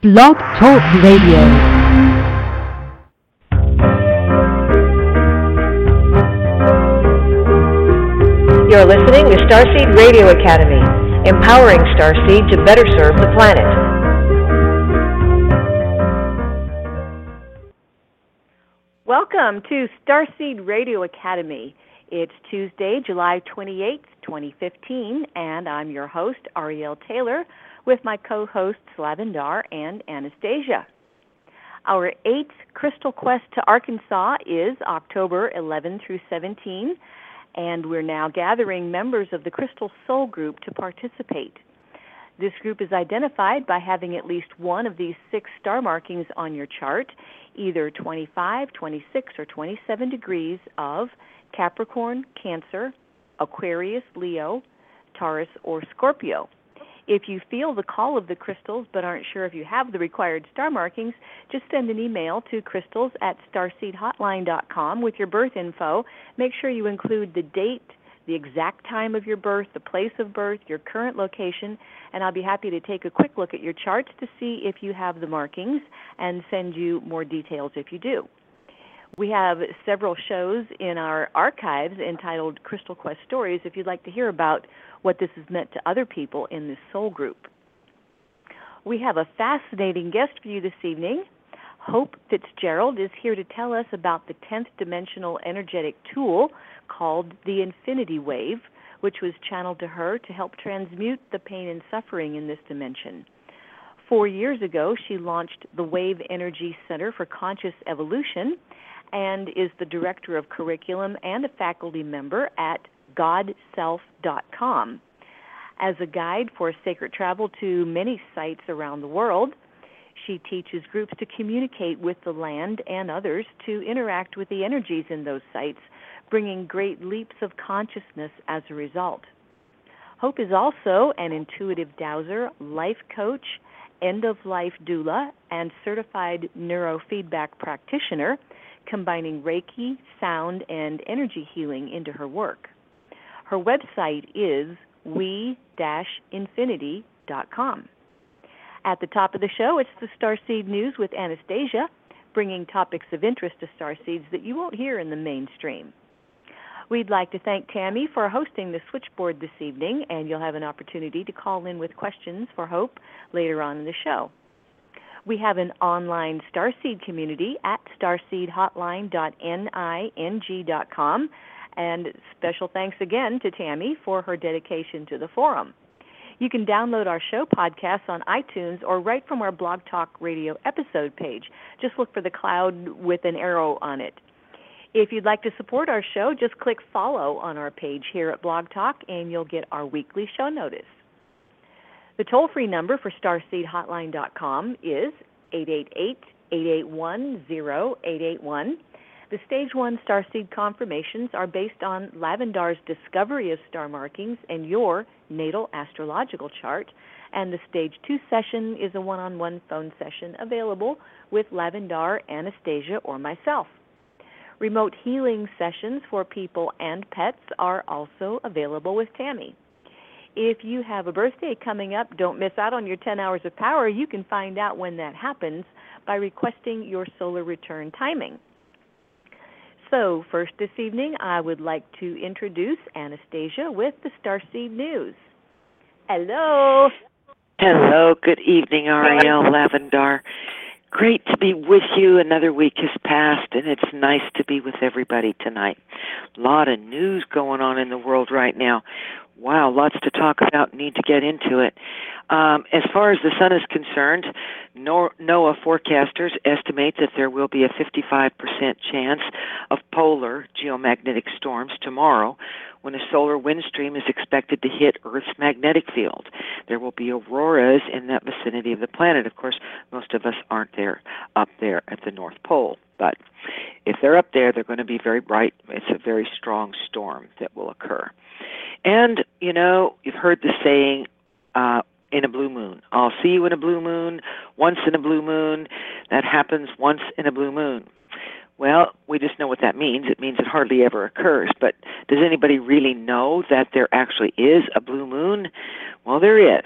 Blog Talk Radio. You're listening to Starseed Radio Academy, empowering Starseed to better serve the planet. Welcome to Starseed Radio Academy. It's Tuesday, July 28th, 2015, and I'm your host, Ariel Taylor, with my co hosts, Lavendar and Anastasia. Our eighth Crystal Quest to Arkansas is October 11 through 17, and we're now gathering members of the Crystal Soul Group to participate. This group is identified by having at least one of these six star markings on your chart, either 25, 26, or 27 degrees of Capricorn, Cancer, Aquarius, Leo, Taurus, or Scorpio. If you feel the call of the crystals but aren't sure if you have the required star markings, just send an email to crystals at starseedhotline.com with your birth info. Make sure you include the date, the exact time of your birth, the place of birth, your current location, and I'll be happy to take a quick look at your charts to see if you have the markings and send you more details if you do. We have several shows in our archives entitled Crystal Quest Stories if you'd like to hear about what this has meant to other people in this soul group. We have a fascinating guest for you this evening. Hope Fitzgerald is here to tell us about the 10th dimensional energetic tool called the Infinity Wave, which was channeled to her to help transmute the pain and suffering in this dimension. Four years ago, she launched the Wave Energy Center for Conscious Evolution and is the director of curriculum and a faculty member at godself.com. As a guide for sacred travel to many sites around the world, she teaches groups to communicate with the land and others to interact with the energies in those sites, bringing great leaps of consciousness as a result. Hope is also an intuitive dowser, life coach, end of life doula, and certified neurofeedback practitioner, combining Reiki, sound, and energy healing into her work. Her website is we-infinity.com. At the top of the show, it's the Starseed News with Anastasia, bringing topics of interest to starseeds that you won't hear in the mainstream. We'd like to thank Tammy for hosting the switchboard this evening, and you'll have an opportunity to call in with questions for Hope later on in the show. We have an online Starseed community at starseedhotline.ning.com and special thanks again to Tammy for her dedication to the forum. You can download our show podcasts on iTunes or right from our Blog Talk Radio episode page. Just look for the cloud with an arrow on it. If you'd like to support our show, just click follow on our page here at Blog Talk and you'll get our weekly show notice. The toll free number for starseedhotline.com is 888 881 0881. The Stage 1 Starseed confirmations are based on Lavendar's discovery of star markings and your natal astrological chart, and the Stage 2 session is a one on one phone session available with Lavendar, Anastasia, or myself. Remote healing sessions for people and pets are also available with Tammy. If you have a birthday coming up, don't miss out on your 10 hours of power. You can find out when that happens by requesting your solar return timing. So, first this evening, I would like to introduce Anastasia with the Starseed News. Hello. Hello. Good evening, Ariel Lavendar. Great to be with you. Another week has passed, and it's nice to be with everybody tonight. A lot of news going on in the world right now. Wow, lots to talk about. Need to get into it. Um, as far as the sun is concerned, NOAA forecasters estimate that there will be a 55% chance of polar geomagnetic storms tomorrow when a solar wind stream is expected to hit Earth's magnetic field. There will be auroras in that vicinity of the planet. Of course, most of us aren't there up there at the North Pole, but if they're up there, they're going to be very bright. It's a very strong storm that will occur. And, you know, you've heard the saying, uh, in a blue moon. I'll see you in a blue moon, once in a blue moon. That happens once in a blue moon. Well, we just know what that means. It means it hardly ever occurs. But does anybody really know that there actually is a blue moon? Well, there is.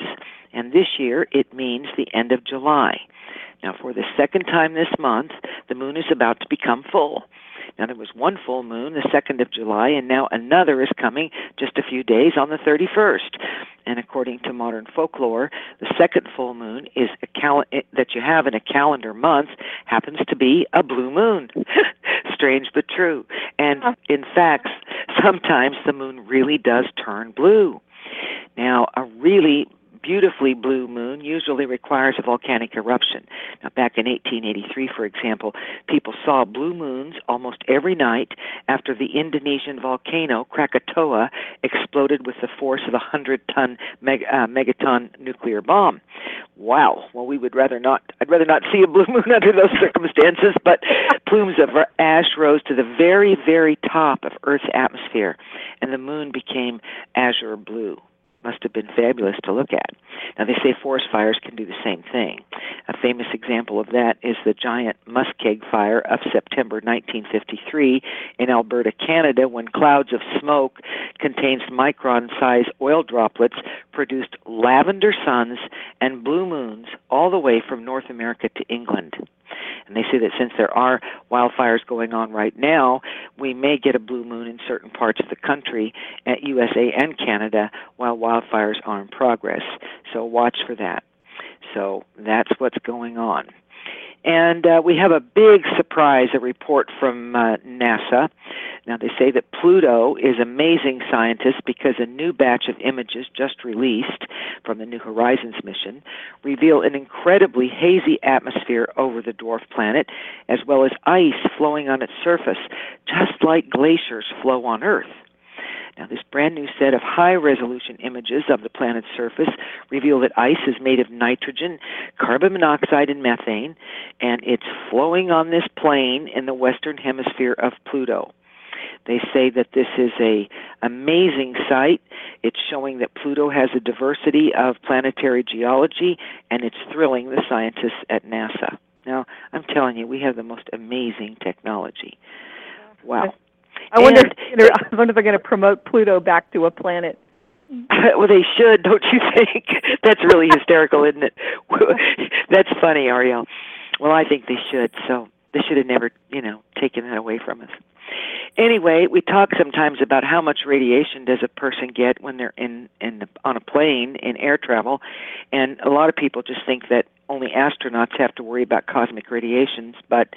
and this year it means the end of July. Now, for the second time this month, the moon is about to become full. Now, there was one full moon, the 2nd of July, and now another is coming just a few days on the 31st. And according to modern folklore, the second full moon is a cal- that you have in a calendar month happens to be a blue moon. Strange but true. And in fact, sometimes the moon really does turn blue. Now, a really beautifully blue moon usually requires a volcanic eruption. Now, back in 1883, for example, people saw blue moons almost every night after the Indonesian volcano Krakatoa exploded with the force of a 100 ton meg- uh, megaton nuclear bomb. Wow. Well, we would rather not, I'd rather not see a blue moon under those circumstances, but plumes of ash rose to the very, very top of Earth's atmosphere, and the moon became azure blue must have been fabulous to look at. Now, they say forest fires can do the same thing. A famous example of that is the giant Muskeg fire of September 1953 in Alberta, Canada, when clouds of smoke contains micron sized oil droplets produced lavender suns and blue moons all the way from North America to England. And they say that since there are wildfires going on right now, we may get a blue moon in certain parts of the country, at USA and Canada, while wildfires are in progress. So watch for that. So that's what's going on. And uh, we have a big surprise, a report from uh, NASA. Now, they say that Pluto is amazing scientists because a new batch of images just released from the New Horizons mission reveal an incredibly hazy atmosphere over the dwarf planet, as well as ice flowing on its surface, just like glaciers flow on Earth. Now, this brand new set of high resolution images of the planet's surface reveal that ice is made of nitrogen, carbon monoxide, and methane, and it's flowing on this plain in the western hemisphere of Pluto. They say that this is a amazing sight. It's showing that Pluto has a diversity of planetary geology, and it's thrilling the scientists at NASA. Now, I'm telling you, we have the most amazing technology. Wow. I wonder, if, I wonder if they're going to promote Pluto back to a planet. well, they should, don't you think? That's really hysterical, isn't it? That's funny, Ariel. Well, I think they should. So they should have never, you know, taken that away from us. Anyway, we talk sometimes about how much radiation does a person get when they're in in the, on a plane in air travel, and a lot of people just think that only astronauts have to worry about cosmic radiations, but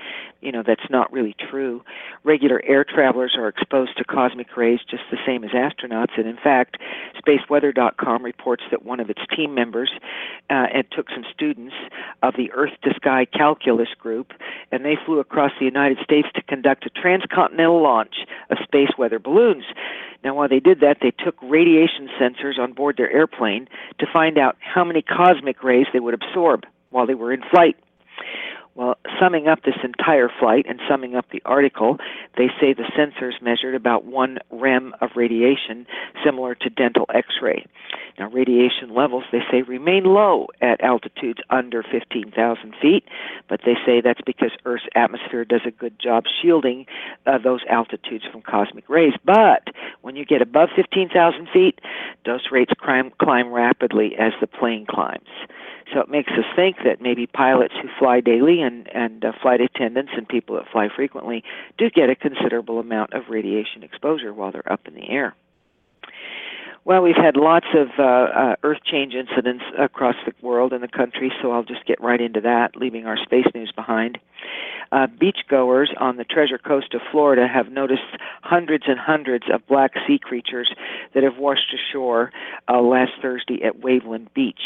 you know that's not really true. Regular air travelers are exposed to cosmic rays just the same as astronauts, and in fact, SpaceWeather.com reports that one of its team members uh, took some students of the Earth to Sky Calculus group, and they flew across the United States to conduct a transcontinental launch of space weather balloons. Now, while they did that, they took radiation sensors on board their airplane to find out how many cosmic rays they would absorb while they were in flight. Well, summing up this entire flight and summing up the article, they say the sensors measured about one rem of radiation, similar to dental x ray. Now, radiation levels, they say, remain low at altitudes under 15,000 feet, but they say that's because Earth's atmosphere does a good job shielding uh, those altitudes from cosmic rays. But when you get above 15,000 feet, dose rates climb, climb rapidly as the plane climbs. So it makes us think that maybe pilots who fly daily and, and uh, flight attendants and people that fly frequently do get a considerable amount of radiation exposure while they're up in the air. Well, we've had lots of uh, uh, earth change incidents across the world and the country, so I'll just get right into that, leaving our space news behind. Uh, beachgoers on the Treasure Coast of Florida have noticed hundreds and hundreds of black sea creatures that have washed ashore uh, last Thursday at Waveland Beach.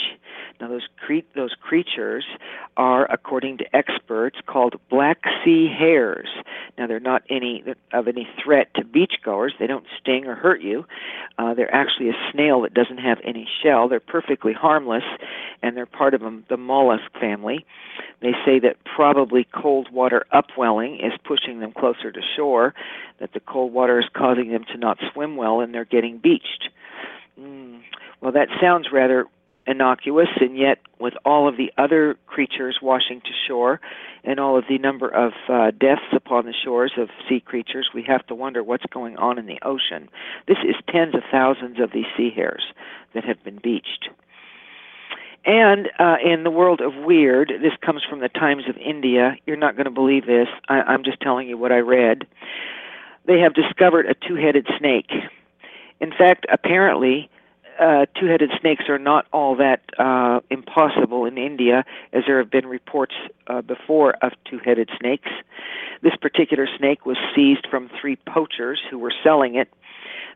Now, those cre- those creatures are, according to experts, called black sea hares. Now, they're not any of any threat to beachgoers. They don't sting or hurt you. Uh, they're actually a snail that doesn't have any shell. They're perfectly harmless, and they're part of the mollusk family. They say that probably cold water upwelling is pushing them closer to shore, that the cold water is causing them to not swim well, and they're getting beached. Mm. Well, that sounds rather innocuous, and yet with all of the other creatures washing to shore and all of the number of uh, deaths upon the shores of sea creatures, we have to wonder what's going on in the ocean. This is tens of thousands of these sea hares that have been beached. And uh, in the world of weird, this comes from the Times of India. You're not going to believe this. I, I'm just telling you what I read. They have discovered a two headed snake. In fact, apparently, uh, two headed snakes are not all that uh, impossible in India, as there have been reports uh, before of two headed snakes. This particular snake was seized from three poachers who were selling it.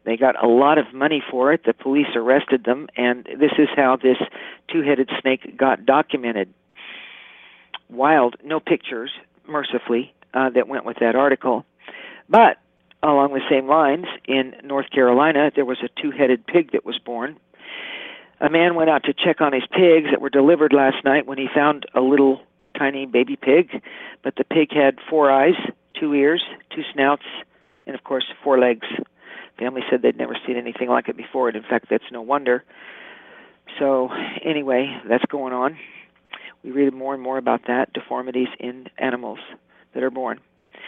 They got a lot of money for it. The police arrested them, and this is how this two headed snake got documented. Wild, no pictures, mercifully, uh, that went with that article. But along the same lines, in North Carolina, there was a two headed pig that was born. A man went out to check on his pigs that were delivered last night when he found a little tiny baby pig, but the pig had four eyes, two ears, two snouts, and of course, four legs. Family said they'd never seen anything like it before, and in fact, that's no wonder. So, anyway, that's going on. We read more and more about that deformities in animals that are born.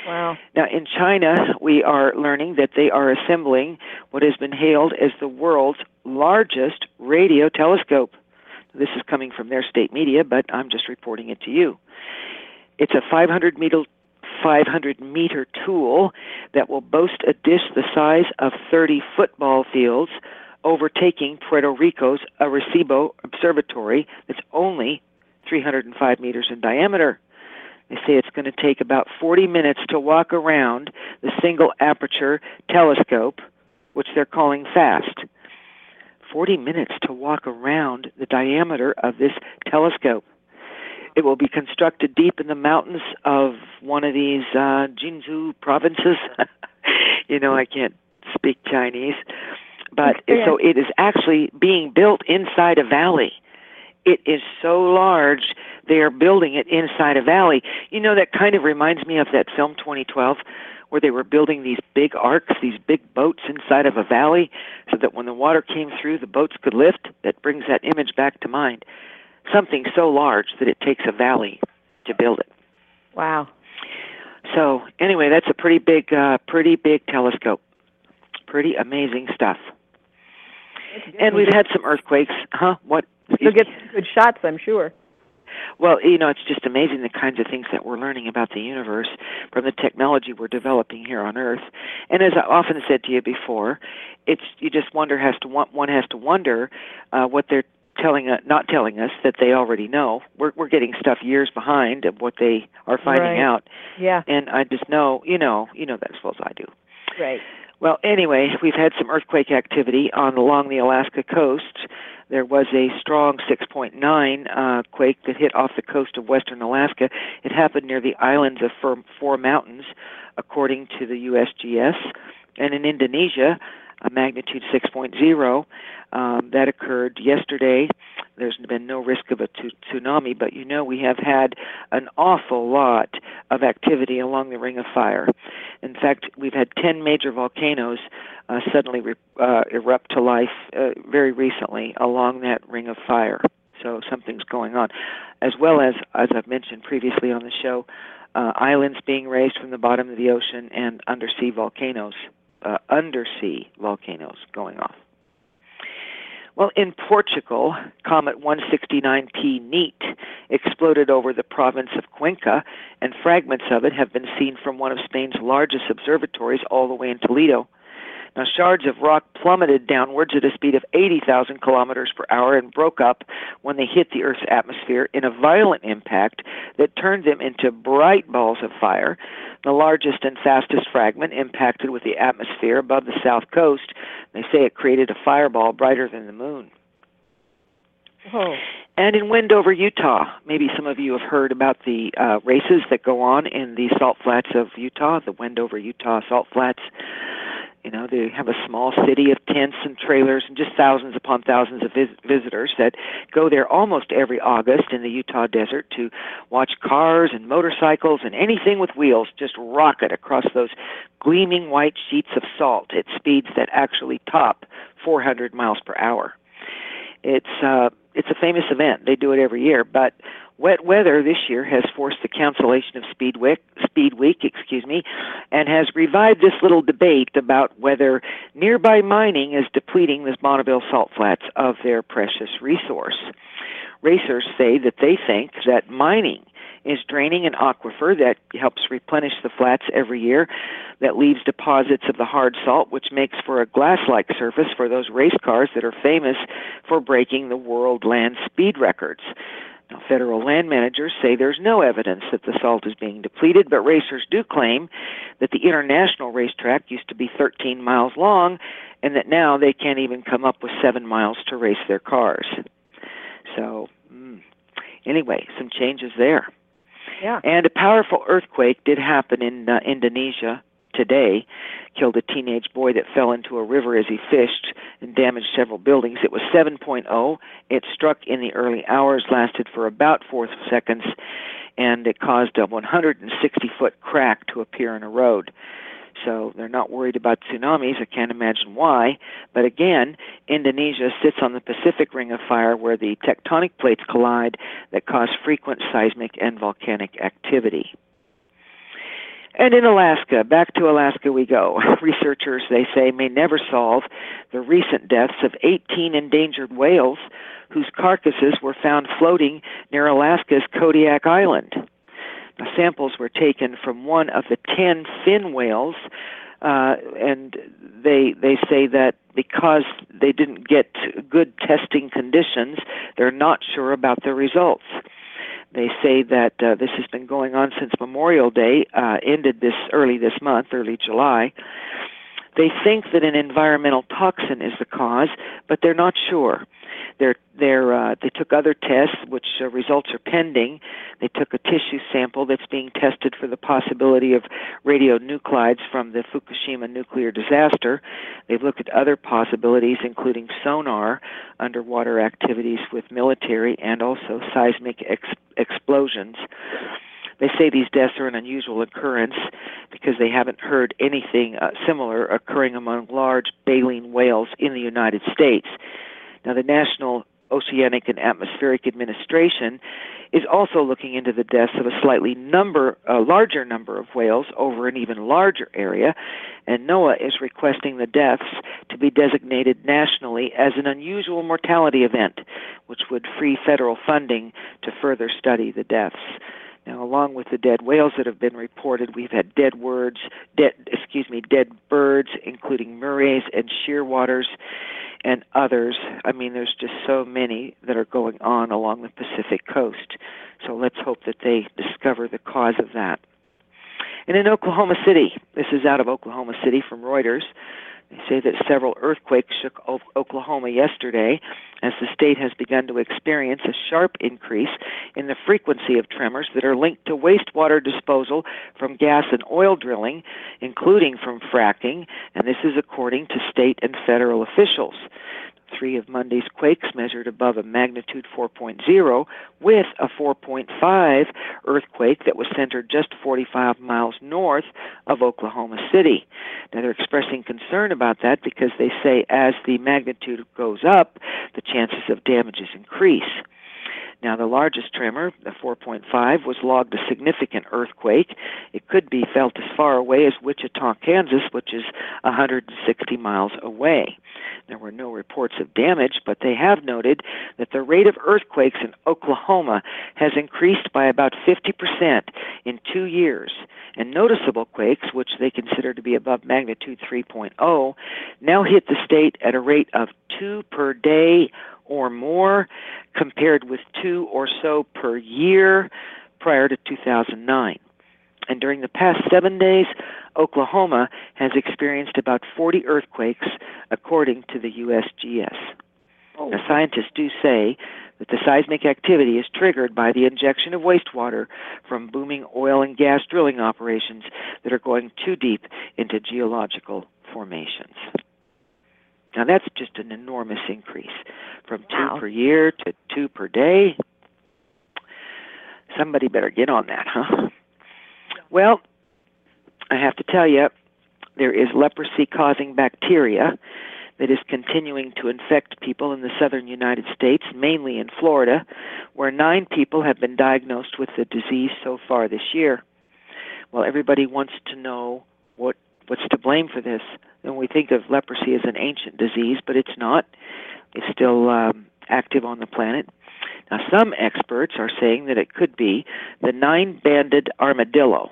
Wow. Now, in China, we are learning that they are assembling what has been hailed as the world's largest radio telescope. This is coming from their state media, but I'm just reporting it to you. It's a 500 meter 500 meter tool that will boast a dish the size of 30 football fields, overtaking Puerto Rico's Arecibo Observatory that's only 305 meters in diameter. They say it's going to take about 40 minutes to walk around the single aperture telescope, which they're calling FAST. 40 minutes to walk around the diameter of this telescope. It will be constructed deep in the mountains of one of these uh, Jinzhou provinces. you know, I can't speak Chinese, but so it is actually being built inside a valley. It is so large they are building it inside a valley. You know, that kind of reminds me of that film 2012 where they were building these big arks, these big boats inside of a valley so that when the water came through, the boats could lift. That brings that image back to mind. Something so large that it takes a valley to build it. Wow. So, anyway, that's a pretty big, uh, pretty big telescope. Pretty amazing stuff. And we've had some earthquakes, huh? What? You'll get some good shots, I'm sure. Well, you know, it's just amazing the kinds of things that we're learning about the universe from the technology we're developing here on Earth. And as I often said to you before, it's you just wonder has to one one has to wonder uh, what they're telling us, not telling us that they already know. We're we're getting stuff years behind of what they are finding Right. out. Yeah. And I just know, you know, you know that as well as I do. Right. Well, anyway, we've had some earthquake activity on along the Alaska coast. There was a strong 6.9 uh, quake that hit off the coast of western Alaska. It happened near the islands of Four, Four Mountains, according to the USGS. And in Indonesia, a magnitude 6.0 um, that occurred yesterday. There's been no risk of a tsunami, but you know we have had an awful lot of activity along the Ring of Fire. In fact, we've had 10 major volcanoes uh, suddenly re- uh, erupt to life uh, very recently along that Ring of Fire. So something's going on, as well as, as I've mentioned previously on the show, uh, islands being raised from the bottom of the ocean and undersea volcanoes, uh, undersea volcanoes going off. Well, in Portugal, Comet 169P NEAT exploded over the province of Cuenca, and fragments of it have been seen from one of Spain's largest observatories all the way in Toledo. Now, shards of rock plummeted downwards at a speed of 80,000 kilometers per hour and broke up when they hit the Earth's atmosphere in a violent impact that turned them into bright balls of fire. The largest and fastest fragment impacted with the atmosphere above the south coast. They say it created a fireball brighter than the moon. Oh. And in Wendover, Utah, maybe some of you have heard about the uh, races that go on in the salt flats of Utah, the Wendover, Utah salt flats. You know, they have a small city of tents and trailers and just thousands upon thousands of vis- visitors that go there almost every August in the Utah desert to watch cars and motorcycles and anything with wheels just rocket across those gleaming white sheets of salt at speeds that actually top 400 miles per hour. It's uh, it's a famous event. They do it every year, but wet weather this year has forced the cancellation of Speedwick, Speed Week, excuse me, and has revived this little debate about whether nearby mining is depleting the Bonneville salt flats of their precious resource. Racers say that they think that mining is draining an aquifer that helps replenish the flats every year, that leaves deposits of the hard salt, which makes for a glass like surface for those race cars that are famous for breaking the world land speed records. Now, federal land managers say there's no evidence that the salt is being depleted, but racers do claim that the international racetrack used to be 13 miles long and that now they can't even come up with seven miles to race their cars. So, mm, anyway, some changes there. Yeah. And a powerful earthquake did happen in uh, Indonesia today, killed a teenage boy that fell into a river as he fished and damaged several buildings. It was 7.0. It struck in the early hours, lasted for about 4 seconds, and it caused a 160 foot crack to appear in a road. So they're not worried about tsunamis. I can't imagine why. But again, Indonesia sits on the Pacific Ring of Fire where the tectonic plates collide that cause frequent seismic and volcanic activity. And in Alaska, back to Alaska we go. Researchers, they say, may never solve the recent deaths of 18 endangered whales whose carcasses were found floating near Alaska's Kodiak Island. The samples were taken from one of the 10 fin whales, uh, and they they say that because they didn't get good testing conditions, they're not sure about the results. They say that uh, this has been going on since Memorial Day, uh, ended this early this month, early July. They think that an environmental toxin is the cause, but they're not sure. They're, they're, uh, they took other tests, which uh, results are pending. They took a tissue sample that's being tested for the possibility of radionuclides from the Fukushima nuclear disaster. They've looked at other possibilities, including sonar, underwater activities with military, and also seismic ex- explosions. They say these deaths are an unusual occurrence because they haven't heard anything uh, similar occurring among large baleen whales in the United States. Now, the National Oceanic and Atmospheric Administration is also looking into the deaths of a slightly number, a larger number of whales over an even larger area, and NOAA is requesting the deaths to be designated nationally as an unusual mortality event, which would free federal funding to further study the deaths. Now, along with the dead whales that have been reported, we've had dead words, dead, excuse me, dead birds, including murres and shearwaters, and others. I mean, there's just so many that are going on along the Pacific coast. So let's hope that they discover the cause of that. And in Oklahoma City, this is out of Oklahoma City from Reuters. They say that several earthquakes shook Oklahoma yesterday as the state has begun to experience a sharp increase in the frequency of tremors that are linked to wastewater disposal from gas and oil drilling, including from fracking, and this is according to state and federal officials. Three of Monday's quakes measured above a magnitude 4.0 with a 4.5 earthquake that was centered just 45 miles north of Oklahoma City. Now they're expressing concern about that because they say as the magnitude goes up, the chances of damages increase. Now, the largest tremor, the 4.5, was logged a significant earthquake. It could be felt as far away as Wichita, Kansas, which is 160 miles away. There were no reports of damage, but they have noted that the rate of earthquakes in Oklahoma has increased by about 50% in two years. And noticeable quakes, which they consider to be above magnitude 3.0, now hit the state at a rate of two per day or more, compared with two or so per year prior to 2009. And during the past seven days, Oklahoma has experienced about 40 earthquakes, according to the USGS. Oh. Now, scientists do say that the seismic activity is triggered by the injection of wastewater from booming oil and gas drilling operations that are going too deep into geological formations. Now that's just an enormous increase from wow. two per year to two per day. Somebody better get on that, huh? Well, I have to tell you, there is leprosy causing bacteria that is continuing to infect people in the southern United States, mainly in Florida, where nine people have been diagnosed with the disease so far this year. Well, everybody wants to know what what's to blame for this. And we think of leprosy as an ancient disease, but it's not. It's still um, active on the planet. Now, some experts are saying that it could be the nine banded armadillo,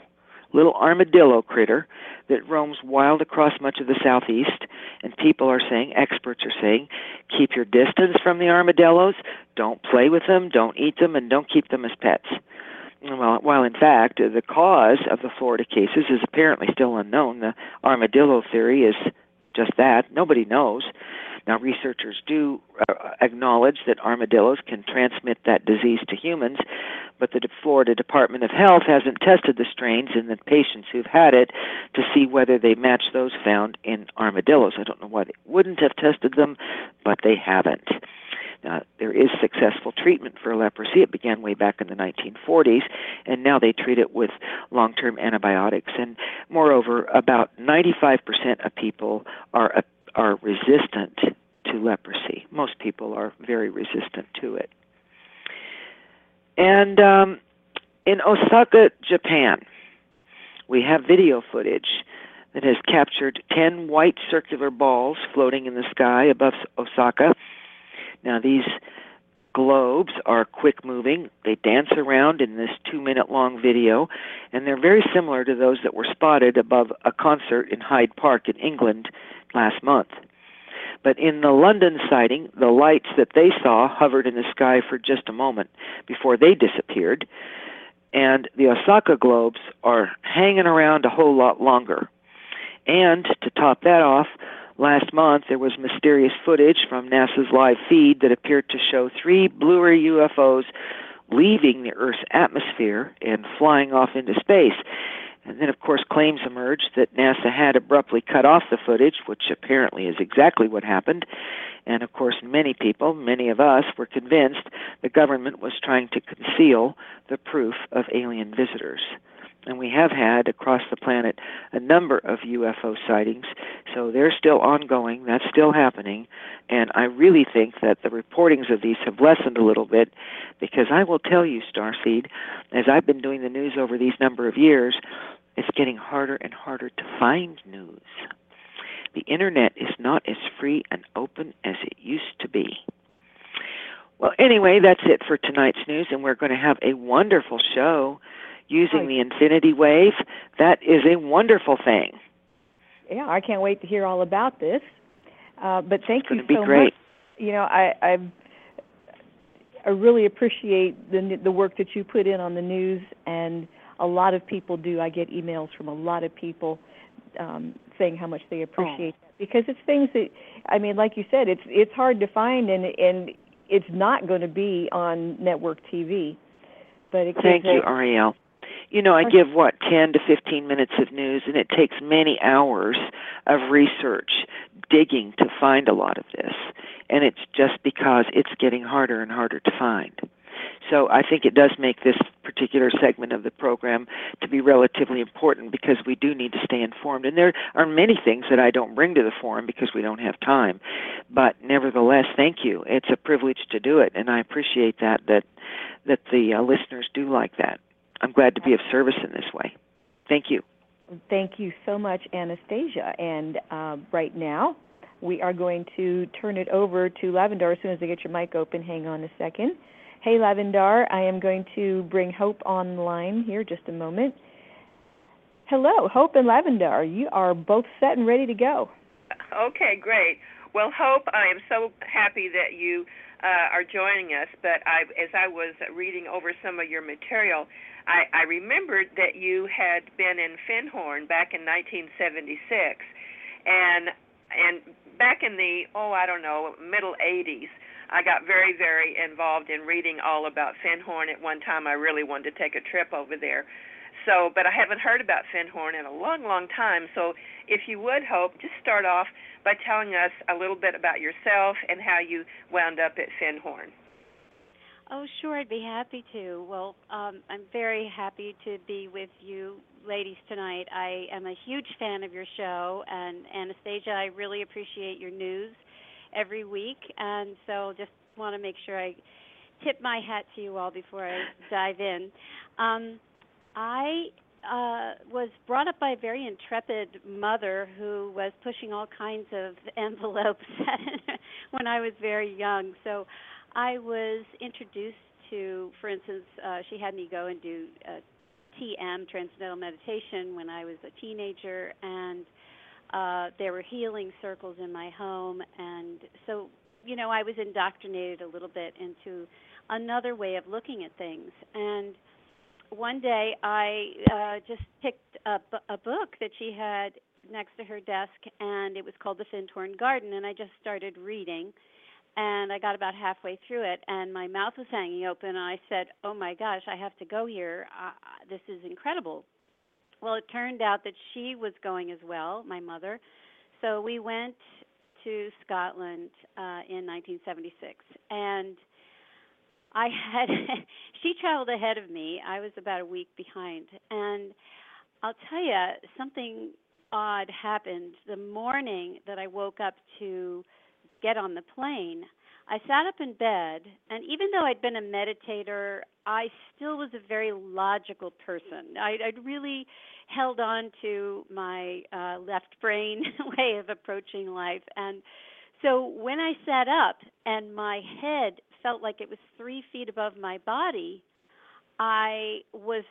little armadillo critter that roams wild across much of the southeast. And people are saying, experts are saying, keep your distance from the armadillos, don't play with them, don't eat them, and don't keep them as pets. Well, while in fact the cause of the Florida cases is apparently still unknown, the armadillo theory is just that. Nobody knows. Now, researchers do uh, acknowledge that armadillos can transmit that disease to humans, but the Florida Department of Health hasn't tested the strains in the patients who've had it to see whether they match those found in armadillos. I don't know why they wouldn't have tested them, but they haven't. Now, there is successful treatment for leprosy. It began way back in the 1940s, and now they treat it with long term antibiotics. And moreover, about 95% of people are are resistant to leprosy. Most people are very resistant to it. And um, in Osaka, Japan, we have video footage that has captured 10 white circular balls floating in the sky above Osaka. Now, these globes are quick moving. They dance around in this two minute long video, and they're very similar to those that were spotted above a concert in Hyde Park in England last month. But in the London sighting, the lights that they saw hovered in the sky for just a moment before they disappeared, and the Osaka globes are hanging around a whole lot longer. And to top that off, last month there was mysterious footage from NASA's live feed that appeared to show three bluer UFOs leaving the Earth's atmosphere and flying off into space. And then, of course, claims emerged that NASA had abruptly cut off the footage, which apparently is exactly what happened. And of course, many people, many of us, were convinced the government was trying to conceal the proof of alien visitors. And we have had across the planet a number of UFO sightings, so they're still ongoing, that's still happening. And I really think that the reportings of these have lessened a little bit because I will tell you, Starseed, as I've been doing the news over these number of years, it's getting harder and harder to find news. The internet is not as free and open as it used to be. Well, anyway, that's it for tonight's news, and we're going to have a wonderful show using the infinity wave. That is a wonderful thing. Yeah, I can't wait to hear all about this. Uh, but thank it's you going to be so great. much. You know, I I I really appreciate the the work that you put in on the news, and a lot of people do. I get emails from a lot of people um, saying how much they appreciate Oh. that because it's things that I mean, like you said, it's it's hard to find, and and it's not going to be on network TV. But it Thank you, Ariel. You know, I give what, 10 to 15 minutes of news, and it takes many hours of research, digging to find a lot of this. And it's just because it's getting harder and harder to find. So I think it does make this particular segment of the program to be relatively important because we do need to stay informed. And there are many things that I don't bring to the forum because we don't have time. But nevertheless, thank you. It's a privilege to do it, and I appreciate that that that the uh, listeners do like that. I'm glad to be of service in this way. Thank you. Thank you so much, Anastasia. And uh, right now, we are going to turn it over to Lavendar as soon as I get your mic open. Hang on a second. Hey, Lavendar, I am going to bring Hope online here just a moment. Hello, Hope and Lavendar. You are both set and ready to go. Okay, great. Well, Hope, I am so happy that you uh, are joining us. But I, as I was reading over some of your material, I, I remembered that you had been in Findhorn back in 1976, and and back in the oh I don't know middle 80s. I got very, very involved in reading all about Findhorn. At one time, I really wanted to take a trip over there. So, but I haven't heard about Findhorn in a long, long time. So, if you would, Hope, just start off by telling us a little bit about yourself and how you wound up at Findhorn. Oh, sure, I'd be happy to. Well, um, I'm very happy to be with you ladies tonight. I am a huge fan of your show, and Anastasia, I really appreciate your news every week, and so just want to make sure I tip my hat to you all before I dive in. Um, I uh, was brought up by a very intrepid mother who was pushing all kinds of envelopes when I was very young. So I was introduced to, for instance, uh, she had me go and do uh, TM, Transcendental Meditation, when I was a teenager, and uh, there were healing circles in my home. And so, you know, I was indoctrinated a little bit into another way of looking at things. And one day I uh, just picked up a book that she had next to her desk, and it was called The Findhorn Garden, and I just started reading. And I got about halfway through it, and my mouth was hanging open. And I said, "Oh my gosh, I have to go here. Uh, this is incredible." Well, it turned out that she was going as well, my mother. So we went to Scotland uh, in 1976, and I had she traveled ahead of me. I was about a week behind, and I'll tell you something odd happened the morning that I woke up to get on the plane. I sat up in bed, and even though I'd been a meditator, I still was a very logical person. I, I'd really held on to my uh, left brain way of approaching life, and so when I sat up and my head felt like it was three feet above my body, I was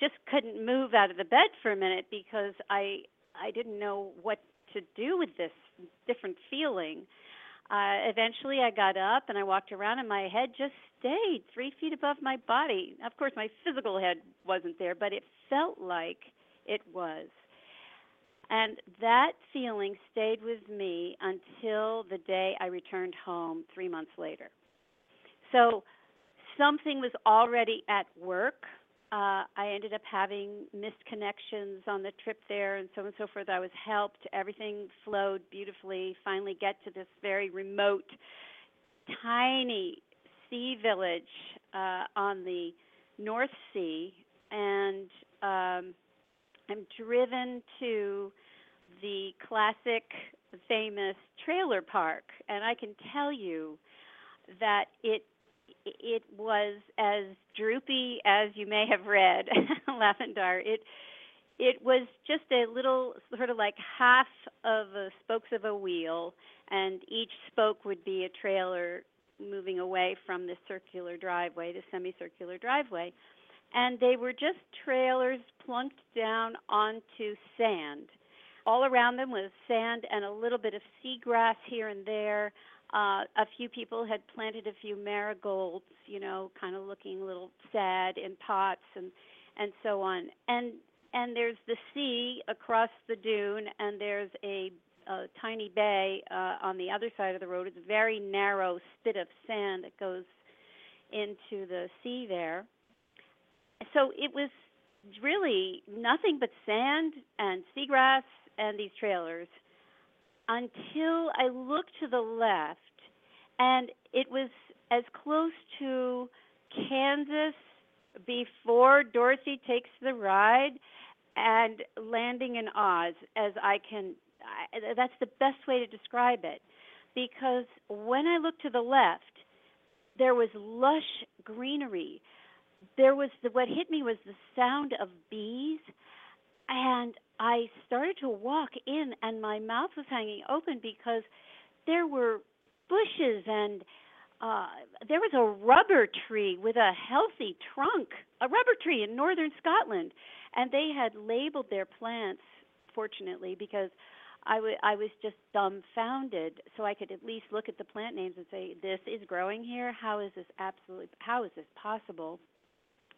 just couldn't move out of the bed for a minute because I I didn't know what to do with this different feeling. Uh, eventually, I got up and I walked around, and my head just stayed three feet above my body. Of course, my physical head wasn't there, but it felt like it was. And that feeling stayed with me until the day I returned home three months later. So something was already at work. Uh, I ended up having missed connections on the trip there and so on and so forth. I was helped. Everything flowed beautifully. Finally, get to this very remote, tiny sea village uh, on the North Sea, and um, I'm driven to the classic, famous trailer park, and I can tell you that it it was as droopy as you may have read Lavendar. It it was just a little sort of like half of the spokes of a wheel, and each spoke would be a trailer moving away from the circular driveway, the semicircular driveway. And they were just trailers plunked down onto sand. All around them was sand and a little bit of seagrass here and there. Uh, a few people had planted a few marigolds, you know, kind of looking a little sad in pots and and so on. And and there's the sea across the dune, and there's a, a tiny bay uh, on the other side of the road. It's a very narrow spit of sand that goes into the sea there. So it was really nothing but sand and seagrass and these trailers until I looked to the left, and it was as close to Kansas before Dorothy takes the ride and landing in Oz as I can. I, that's the best way to describe it, because when I looked to the left, there was lush greenery. There was the, what hit me was the sound of bees, and I started to walk in, and my mouth was hanging open because there were bushes and uh, there was a rubber tree with a healthy trunk, a rubber tree in northern Scotland, and they had labeled their plants. Fortunately, because I, w- I was just dumbfounded, so I could at least look at the plant names and say, "This is growing here. How is this absolutely? How is this possible?"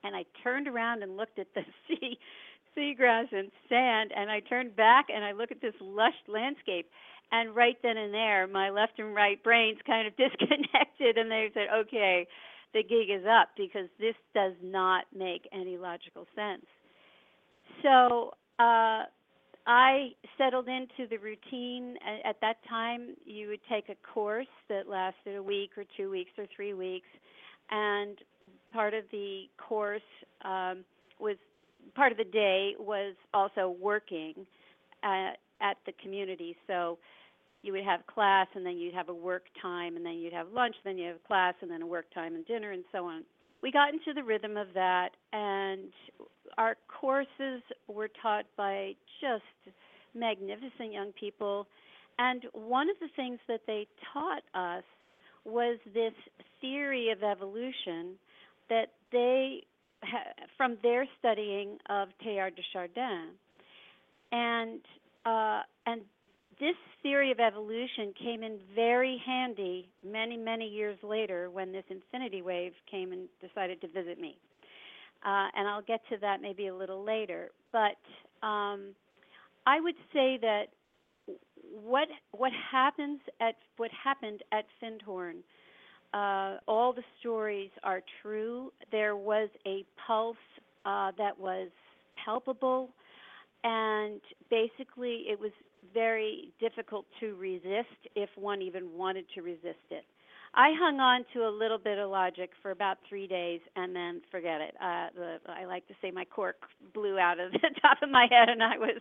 And I turned around and looked at the sea seagrass and sand and I turned back and I look at this lush landscape and right then and there my left and right brains kind of disconnected and they said okay the gig is up because this does not make any logical sense so uh I settled into the routine. At that time, you would take a course that lasted a week or two weeks or three weeks, and part of the course um, was part of the day was also working at, at the community. So you would have class, and then you'd have a work time, and then you'd have lunch, then you have class, and then a work time and dinner, and so on. We got into the rhythm of that, and our courses were taught by just magnificent young people. And one of the things that they taught us was this theory of evolution that they, from their studying of Teilhard de Chardin. And, uh, and this theory of evolution came in very handy many, many years later when this infinity wave came and decided to visit me. Uh, and I'll get to that maybe a little later. But um, I would say that what what happens at what happened at Findhorn, uh, all the stories are true. There was a pulse uh, that was palpable, and basically it was very difficult to resist if one even wanted to resist it. I hung on to a little bit of logic for about three days and then forget it. Uh, the, I like to say my cork blew out of the top of my head, and I was,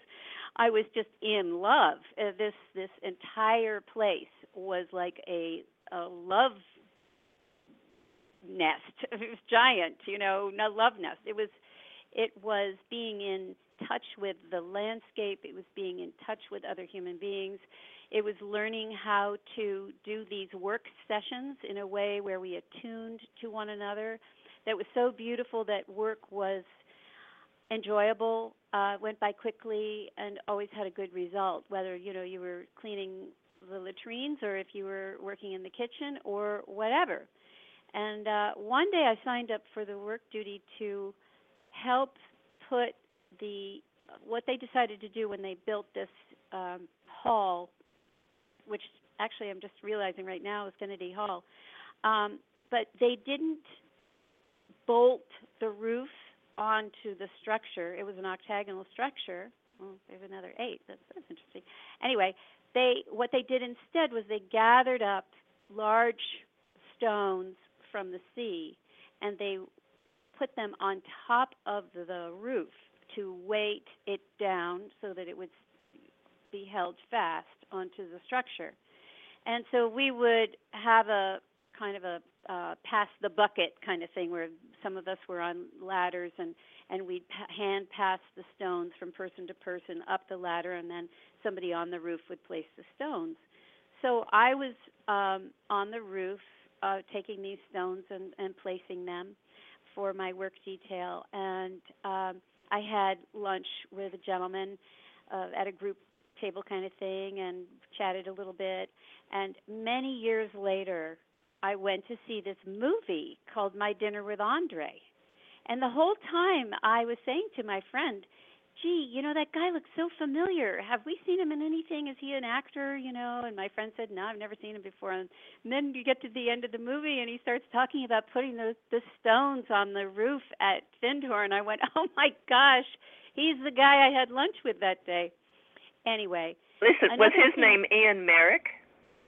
I was just in love. Uh, this this entire place was like a a love nest. It was giant, you know, no love nest. It was, it was being in touch with the landscape. It was being in touch with other human beings. It was learning how to do these work sessions in a way where we attuned to one another. That was so beautiful that work was enjoyable, uh, went by quickly, and always had a good result. Whether you know you were cleaning the latrines or if you were working in the kitchen or whatever. And uh, one day I signed up for the work duty to help put the what they decided to do when they built this um, hall, which actually I'm just realizing right now is Finity Hall, um, but they didn't bolt the roof onto the structure. It was an octagonal structure. Well, there's another eight. That's, that's interesting. Anyway, they what they did instead was they gathered up large stones from the sea and they put them on top of the roof to weight it down so that it would be held fast onto the structure. And so we would have a kind of a uh, pass the bucket kind of thing where some of us were on ladders and and we'd hand pass the stones from person to person up the ladder and then somebody on the roof would place the stones. So I was um, on the roof uh, taking these stones and, and placing them for my work detail and um, I had lunch with a gentleman uh, at a group table kind of thing and chatted a little bit. And many years later, I went to see this movie called My Dinner with Andre. And the whole time I was saying to my friend, gee, you know, that guy looks so familiar. Have we seen him in anything? Is he an actor? You know, and my friend said, no, I've never seen him before. And then you get to the end of the movie, and he starts talking about putting the the stones on the roof at Findhorn. I went, oh my gosh, he's the guy I had lunch with that day. Anyway. Listen, was his thing, name Ian Merrick?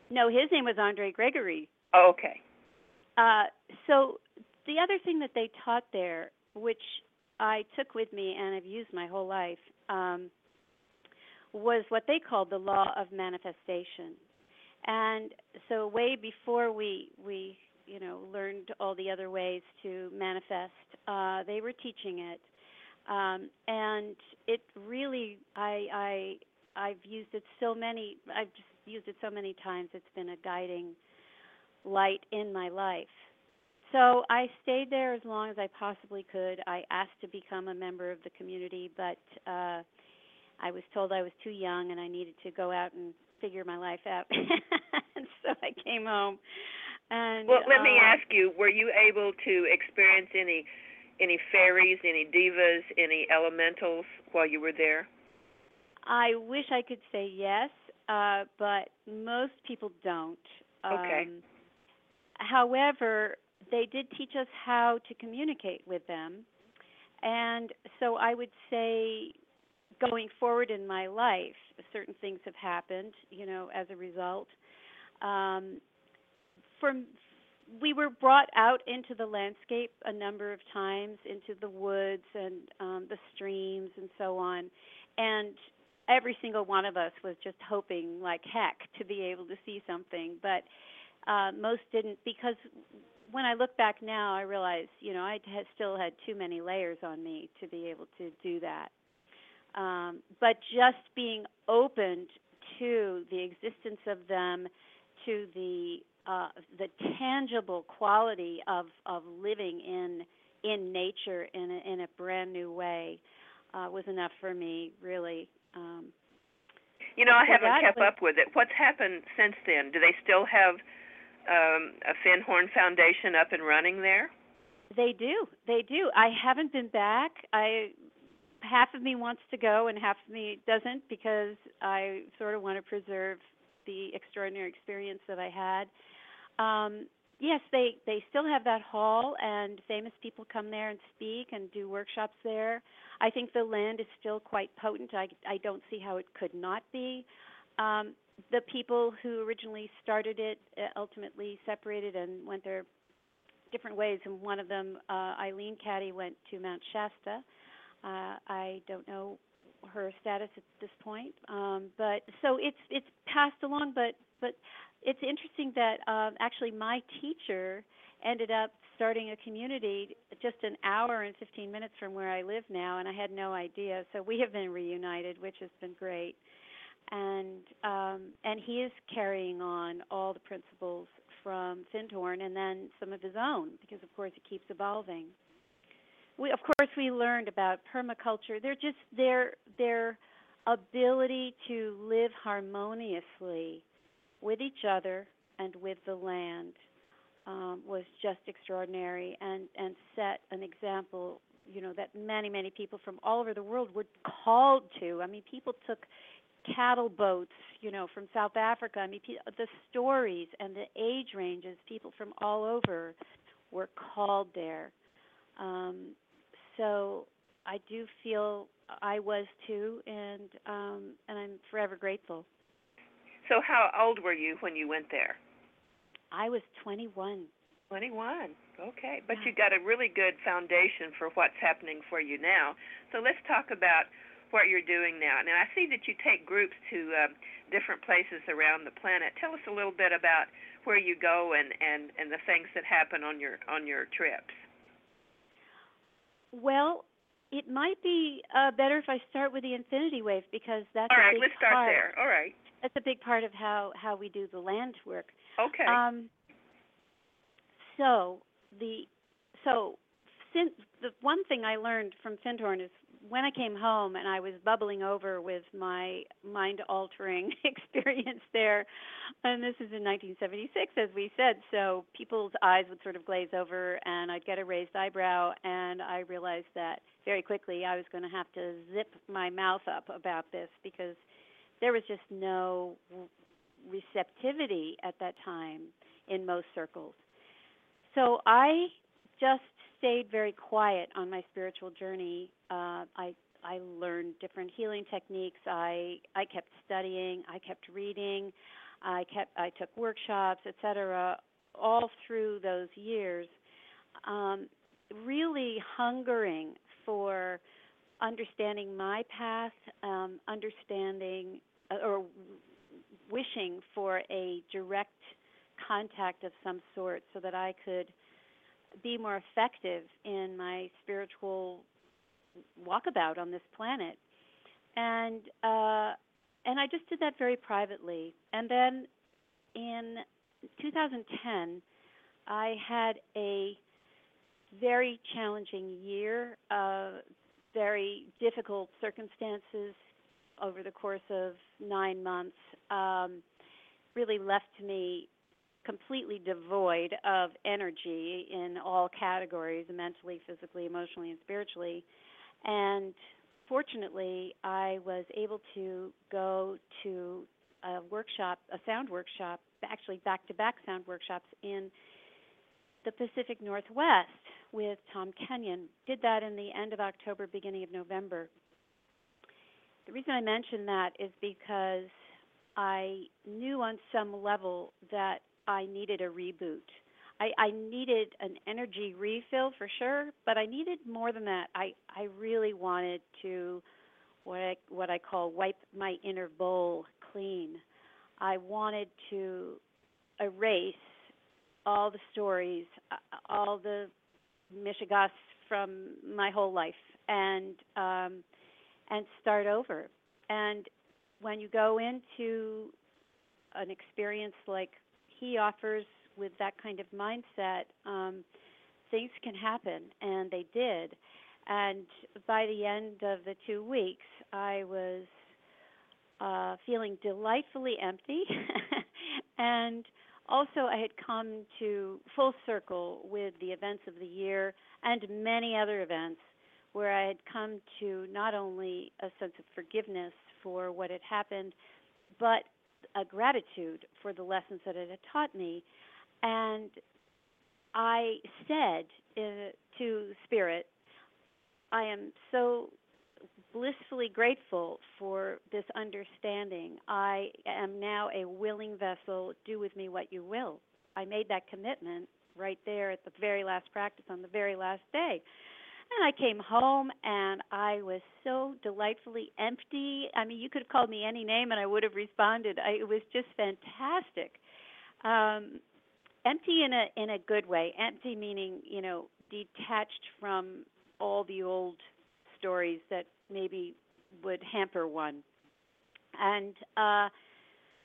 No, his name was Andre Gregory. Oh, okay. Uh, so the other thing that they taught there, which I took with me and have used my whole life um, was what they called the law of manifestation. And so way before we we you know learned all the other ways to manifest, uh, they were teaching it, um, and it really I I I've used it so many I've just used it so many times. It's been a guiding light in my life. So I stayed there as long as I possibly could. I asked to become a member of the community, but uh, I was told I was too young and I needed to go out and figure my life out. and so I came home. And well, let uh, me ask you: Were you able to experience any any fairies, any devas, any elementals while you were there? I wish I could say yes, uh, but most people don't. Okay. Um, however, they did teach us how to communicate with them. And so I would say going forward in my life, certain things have happened, you know, as a result. Um, from we were brought out into the landscape a number of times, into the woods and um, the streams and so on, and every single one of us was just hoping like heck to be able to see something, but uh, most didn't because when I look back now, I realize, you know, I had still had too many layers on me to be able to do that. Um, but just being open to the existence of them, to the uh, the tangible quality of of living in in nature in a, in a brand new way uh, was enough for me, really. Um, you know, I haven't kept was- up with it. What's happened since then? Do they still have um, a Findhorn Foundation up and running there? They do. They do. I haven't been back. I half of me wants to go and half of me doesn't because I sort of want to preserve the extraordinary experience that I had. Um, yes, they they still have that hall and famous people come there and speak and do workshops there. I think the land is still quite potent. I I don't see how it could not be. Um, the people who originally started it uh, ultimately separated and went their different ways, and one of them, uh, Eileen Caddy, went to Mount Shasta. Uh, I don't know her status at this point, um, but so it's it's passed along. But but it's interesting that um, actually my teacher ended up starting a community just an hour and 15 minutes from where I live now, and I had no idea. So we have been reunited, which has been great. And um, and he is carrying on all the principles from Findhorn and then some of his own, because of course it keeps evolving. We of course we learned about permaculture. They're just their their ability to live harmoniously with each other and with the land um, was just extraordinary and and set an example you know that many many people from all over the world were called to i mean people took cattle boats you know from south africa i mean pe- the stories and the age ranges people from all over were called there um so i do feel i was too and um and i'm forever grateful So, how old were you when you went there? i was 21 21. Okay, but Yeah. you got a really good foundation for what's happening for you now. So let's talk about what you're doing now. Now I see that you take groups to um, different places around the planet. Tell us a little bit about where you go and and and the things that happen on your on your trips. Well, it might be uh, better if I start with the infinity wave because that's All a big let's start part. there. All right. That's a big part of how how we do the land work. Okay. Um, so the so since the one thing I learned from Findhorn is when I came home and I was bubbling over with my mind altering experience there, and this is in 1976, as we said, so people's eyes would sort of glaze over and I'd get a raised eyebrow, and I realized that very quickly I was going to have to zip my mouth up about this because there was just no receptivity at that time in most circles. So I just stayed very quiet on my spiritual journey. Uh, I I learned different healing techniques. I I kept studying. I kept reading. I kept I took workshops, etc. All through those years, um, really hungering for understanding my path, um, understanding uh, or wishing for a direct contact of some sort so that I could be more effective in my spiritual walkabout on this planet. And uh and I just did that very privately. And then in 2010 I had a very challenging year, uh very difficult circumstances over the course of 9 months. Um really left me completely devoid of energy in all categories mentally, physically, emotionally, and spiritually. And fortunately, I was able to go to a workshop, a sound workshop, actually back to back sound workshops in the Pacific Northwest with Tom Kenyon. Did that in the end of October, beginning of November. The reason I mention that is because I knew on some level that I needed a reboot. I, I needed an energy refill for sure, but I needed more than that. I, I really wanted to what I what I call wipe my inner bowl clean. I wanted to erase all the stories, uh, all the Mishigas from my whole life, and um, and start over. And when you go into an experience like he offers with that kind of mindset, um, things can happen, and they did. And by the end of the two weeks, I was uh, feeling delightfully empty, and also I had come to full circle with the events of the year and many other events where I had come to not only a sense of forgiveness for what had happened, but a gratitude for the lessons that it had taught me. And I said to Spirit, I am so blissfully grateful for this understanding. I am now a willing vessel. Do with me what you will. I made that commitment right there at the very last practice on the very last day. And I came home and I was so delightfully empty. I mean, you could have called me any name and I would have responded. I, it was just fantastic. Um, empty in a in a good way. Empty meaning, you know, detached from all the old stories that maybe would hamper one. And uh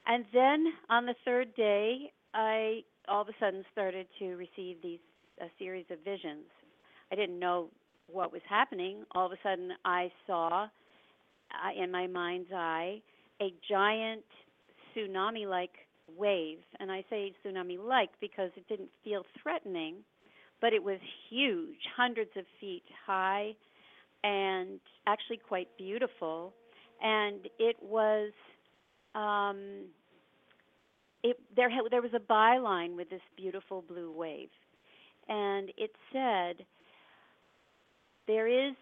and then on the third day, I all of a sudden started to receive these a series of visions. I didn't know what was happening. All of a sudden, I saw uh, in my mind's eye a giant tsunami-like wave, and I say tsunami-like because it didn't feel threatening, but it was huge, hundreds of feet high, and actually quite beautiful. And it was um, it there there was a byline with this beautiful blue wave, and it said there is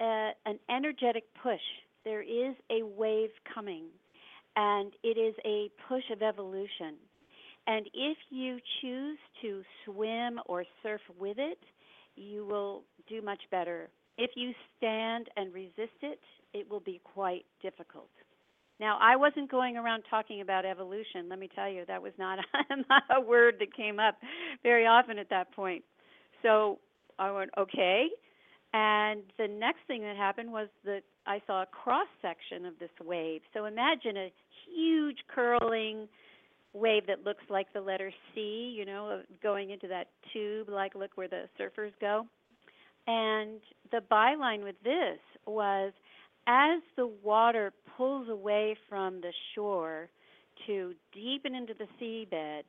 a, an energetic push. There is a wave coming, and it is a push of evolution. And if you choose to swim or surf with it, you will do much better. If you stand and resist it, it will be quite difficult. Now, I wasn't going around talking about evolution. Let me tell you, that was not a, not a word that came up very often at that point. So I went, okay. And the next thing that happened was that I saw a cross section of this wave. So imagine a huge curling wave that looks like the letter C, you know, going into that tube, like look where the surfers go. And the byline with this was as the water pulls away from the shore to deepen into the seabed,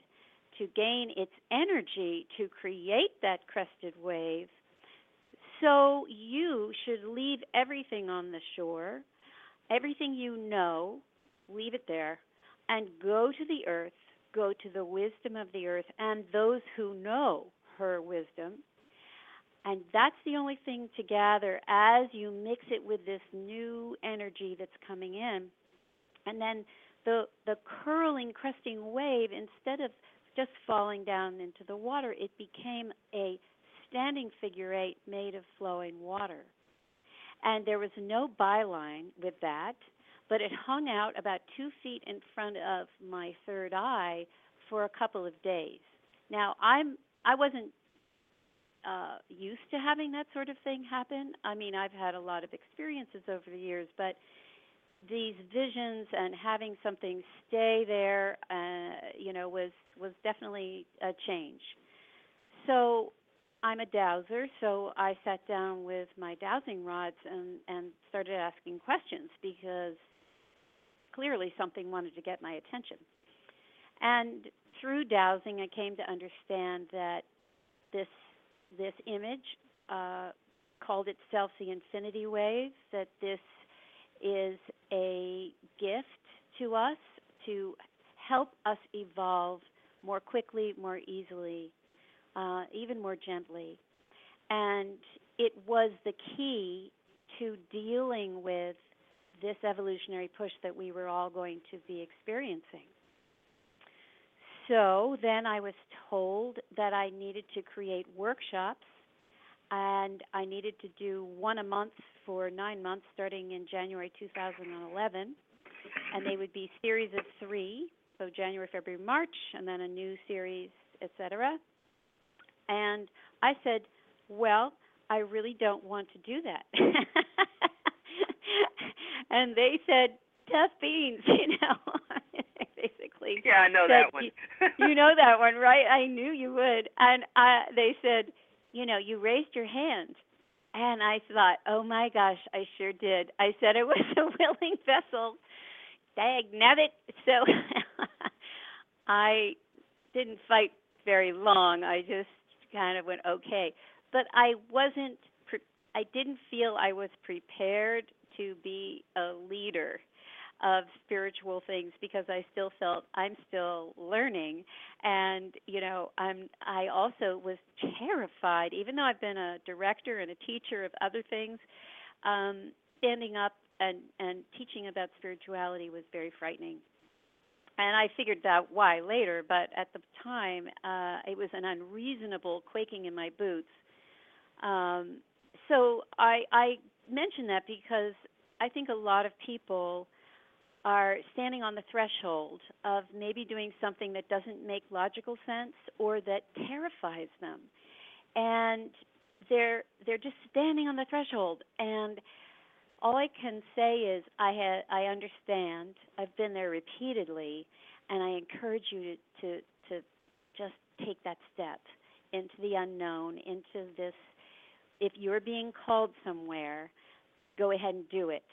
to gain its energy to create that crested wave, so you should leave everything on the shore, everything you know, leave it there, and go to the earth, go to the wisdom of the earth and those who know her wisdom and that's the only thing to gather as you mix it with this new energy that's coming in. And then the the curling, cresting wave, instead of just falling down into the water, it became a standing figure eight made of flowing water. And there was no byline with that, but it hung out about two feet in front of my third eye for a couple of days. Now I'm I wasn't uh, used to having that sort of thing happen. I mean, I've had a lot of experiences over the years, but these visions and having something stay there, uh, you know, was was definitely a change. So I'm a dowser, so I sat down with my dowsing rods and and started asking questions because clearly something wanted to get my attention. And through dowsing, I came to understand that this this image uh, called itself the infinity wave, that this is a gift to us to help us evolve more quickly, more easily, uh, even more gently. And it was the key to dealing with this evolutionary push that we were all going to be experiencing. So then I was told that I needed to create workshops and I needed to do one a month for nine months starting in January 2011. And they would be series of three, so January, February, March, and then a new series etc. And I said, "Well, I really don't want to do that." and they said, "Tough beans," you know. Basically. Yeah, I know said, that one. you, you know that one, right? I knew you would. And I, they said, you know, you raised your hand. And I thought, oh my gosh, I sure did. I said it was a willing vessel. Dag nabbit. So I didn't fight very long. I just kind of went okay. But I wasn't, pre- I didn't feel I was prepared to be a leader of spiritual things because I still felt I'm still learning and you know I'm I also was terrified even though I've been a director and a teacher of other things um standing up and and teaching about spirituality was very frightening and I figured out why later but at the time uh it was an unreasonable quaking in my boots. Um so I I mention that because I think a lot of people are standing on the threshold of maybe doing something that doesn't make logical sense or that terrifies them. And they're they're just standing on the threshold. And all I can say is I had I understand I've been there repeatedly and I encourage you to to, to just take that step into the unknown into this if you're being called somewhere go ahead and do it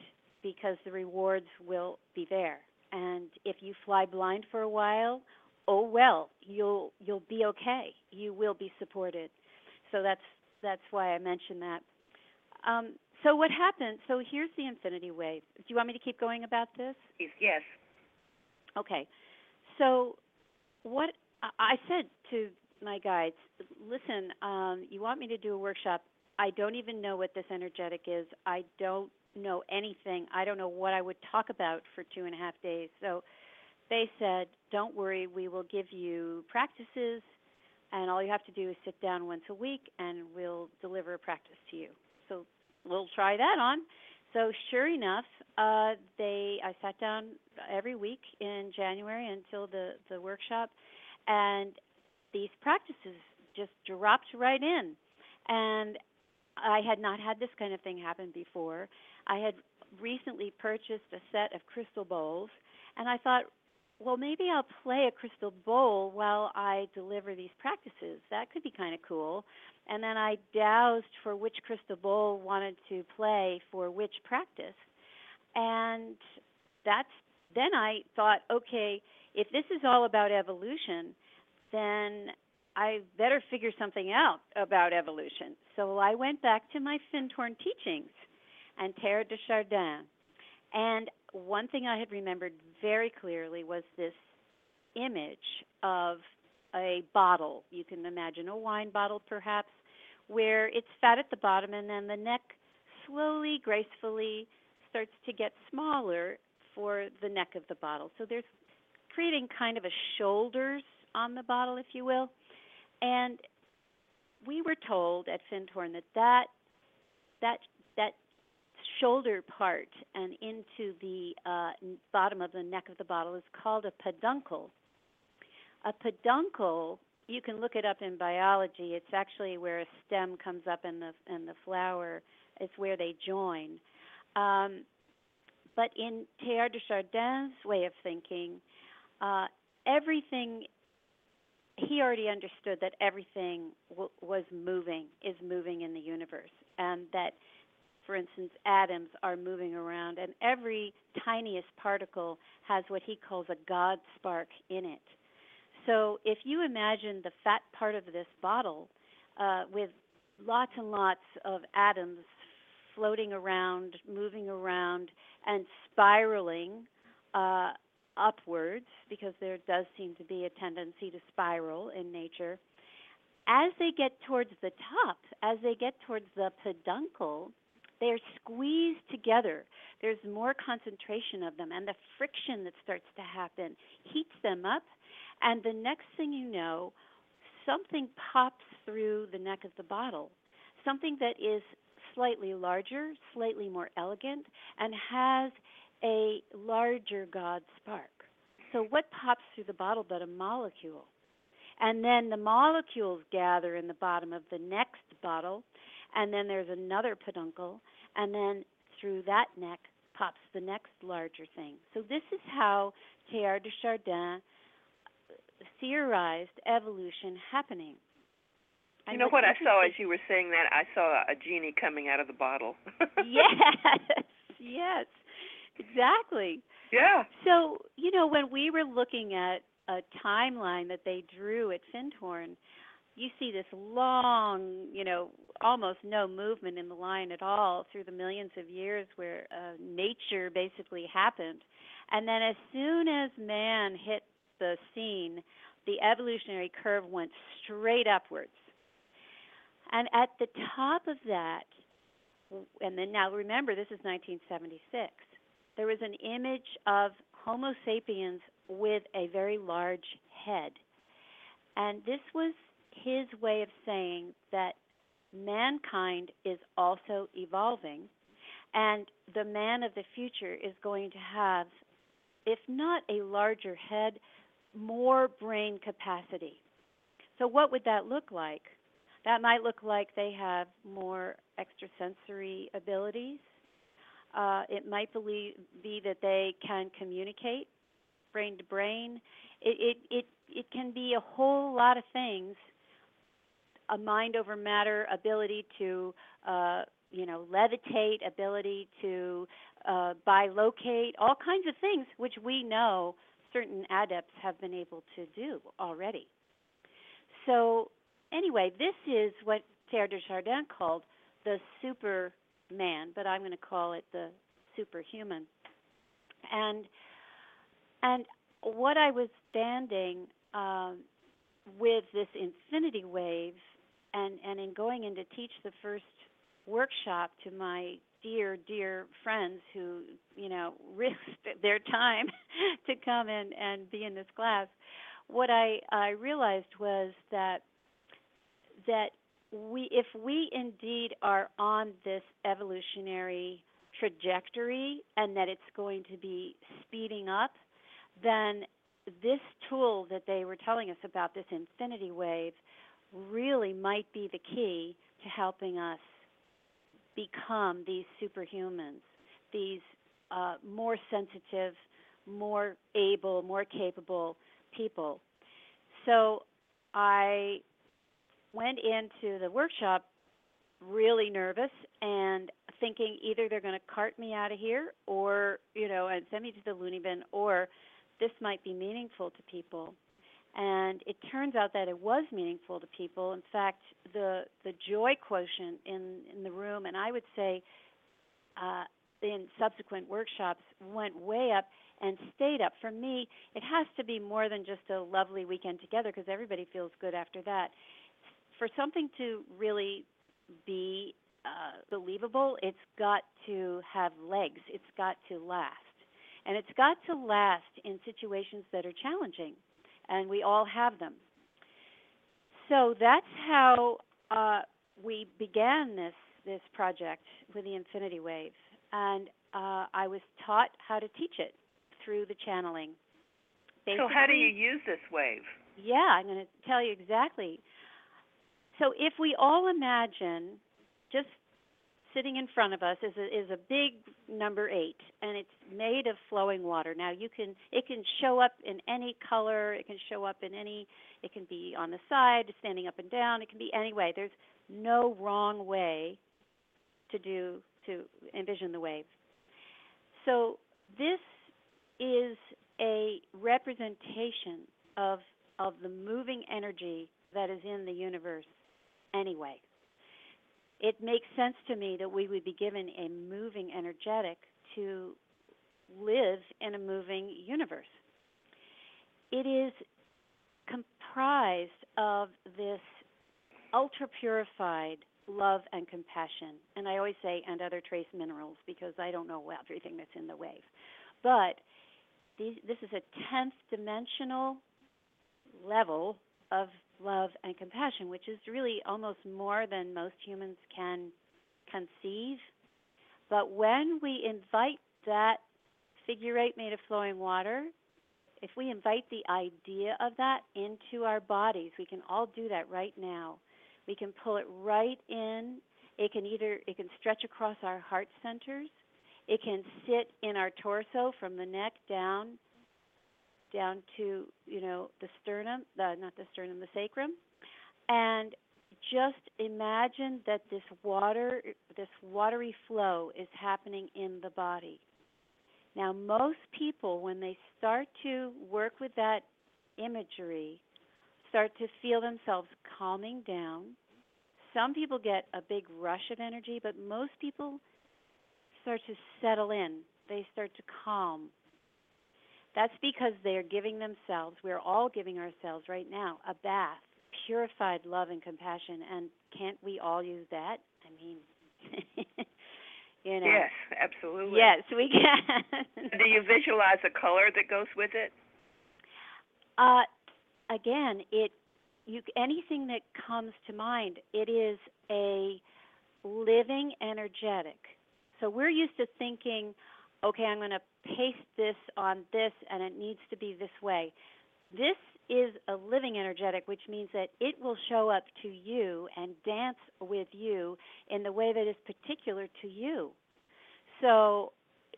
because the rewards will be there. And if you fly blind for a while, oh well, you'll you'll be okay. You will be supported. So that's that's why I mentioned that. Um, so what happened? So here's the infinity wave. Do you want me to keep going about this? yes. Okay. So what I said to my guides, listen, um, you want me to do a workshop. I don't even know what this energetic is. I don't know anything. I don't know what I would talk about for two and a half days. So they said, don't worry, we will give you practices, and all you have to do is sit down once a week, and we'll deliver a practice to you. So we'll try that on. So sure enough, uh, they I sat down every week in January until the the workshop, and these practices just dropped right in, and I had not had this kind of thing happen before. I had recently purchased a set of crystal bowls, and I thought, well, maybe I'll play a crystal bowl while I deliver these practices. That could be kind of cool. And then I dowsed for which crystal bowl wanted to play for which practice. And that's then I thought, okay, if this is all about evolution, then I better figure something out about evolution. So I went back to my Findhorn teachings and Teilhard de Chardin. And one thing I had remembered very clearly was this image of a bottle. You can imagine a wine bottle, perhaps, where it's fat at the bottom and then the neck slowly, gracefully starts to get smaller for the neck of the bottle. So there's creating kind of a shoulders on the bottle, if you will. And we were told at Findhorn that that that that shoulder part and into the uh, bottom of the neck of the bottle is called a peduncle. A peduncle, you can look it up in biology. It's actually where a stem comes up in the in the flower. It's where they join. Um, but in Teilhard de Chardin's way of thinking, uh, everything he already understood that everything w- was moving, is moving in the universe, and that for instance, atoms are moving around, and every tiniest particle has what he calls a God spark in it. So if you imagine the fat part of this bottle uh, with lots and lots of atoms floating around, moving around, and spiraling uh, upwards, because there does seem to be a tendency to spiral in nature. As they get towards the top, as they get towards the peduncle, they're squeezed together. There's more concentration of them, and the friction that starts to happen heats them up. And the next thing you know, something pops through the neck of the bottle, something that is slightly larger, slightly more elegant, and has a larger God spark. So, what pops through the bottle but a molecule? And then the molecules gather in the bottom of the next bottle, and then there's another peduncle, and then through that neck pops the next larger thing. So this is how Teilhard de Chardin uh, theorized evolution happening. You know what I saw as you were saying that? I saw a genie coming out of the bottle. yes, yes, exactly. Yeah. So, you know, when we were looking at a timeline that they drew at Findhorn, you see this long, you know, almost no movement in the line at all through the millions of years where uh, nature basically happened. And then as soon as man hit the scene, the evolutionary curve went straight upwards. And at the top of that, and then now remember, this is 1976, there was an image of Homo sapiens with a very large head. And this was his way of saying that mankind is also evolving, and the man of the future is going to have, if not a larger head, more brain capacity. So, what would that look like? That might look like they have more extrasensory abilities. Uh, it might believe, be that they can communicate brain to brain. It, it it it can be a whole lot of things. A mind over matter ability to uh, you know levitate, ability to uh, bilocate, all kinds of things which we know certain adepts have been able to do already. So anyway, this is what Pierre de Chardin called the superman, but I'm going to call it the superhuman. And and what I was standing um, with this infinity wave, and and in going in to teach the first workshop to my dear dear friends who you know risked their time to come in and be in this class, what I I realized was that that we if we indeed are on this evolutionary trajectory and that it's going to be speeding up, then this tool that they were telling us about, this infinity wave, really might be the key to helping us become these superhumans, these uh, more sensitive, more able, more capable people. So I went into the workshop really nervous and thinking either they're going to cart me out of here or, you know, and send me to the loony bin or this might be meaningful to people. And it turns out that it was meaningful to people. In fact, the the joy quotient in in the room, and I would say uh, in subsequent workshops, went way up and stayed up. For me, it has to be more than just a lovely weekend together because everybody feels good after that for something to really be uh, believable, it's got to have legs. It's got to last. And it's got to last in situations that are challenging, and we all have them. So that's how uh, we began this this project with the Infinity Wave, and uh, I was taught how to teach it through the channeling. Basically, so how do you use this wave? Yeah, I'm going to tell you exactly. So if we all imagine just sitting in front of us is a, is a big number eight, and it's made of flowing water. Now you can it can show up in any color. It can show up in any. It can be on the side, standing up and down. It can be any way. There's no wrong way to do to envision the wave. So this is a representation of of the moving energy that is in the universe anyway. It makes sense to me that we would be given a moving energetic to live in a moving universe. It is comprised of this ultra purified love and compassion. And I always say, and other trace minerals, because I don't know everything that's in the wave. But these, this is a 10th dimensional level of love and compassion, which is really almost more than most humans can conceive. But when we invite that figure eight made of flowing water if we invite the idea of that into our bodies, we can all do that right now. We can pull it right in. It can either it can stretch across our heart centers. It can sit in our torso from the neck down down to, you know, the sternum, the not the sternum, the sacrum. And just imagine that this water this watery flow is happening in the body. Now, most people, when they start to work with that imagery, start to feel themselves calming down. Some people get a big rush of energy, but most people start to settle in. They start to calm. That's because they're giving themselves, we're all giving ourselves right now, a bath, purified love and compassion. And can't we all use that? I mean, you know. Yes, absolutely. Yes, we can. Do you visualize a color that goes with it? Uh, again, it you anything that comes to mind. It is a living energetic. So we're used to thinking, okay, I'm going to paste this on this, and it needs to be this way. This is a living energetic, which means that it will show up to you and dance with you in the way that is particular to you. So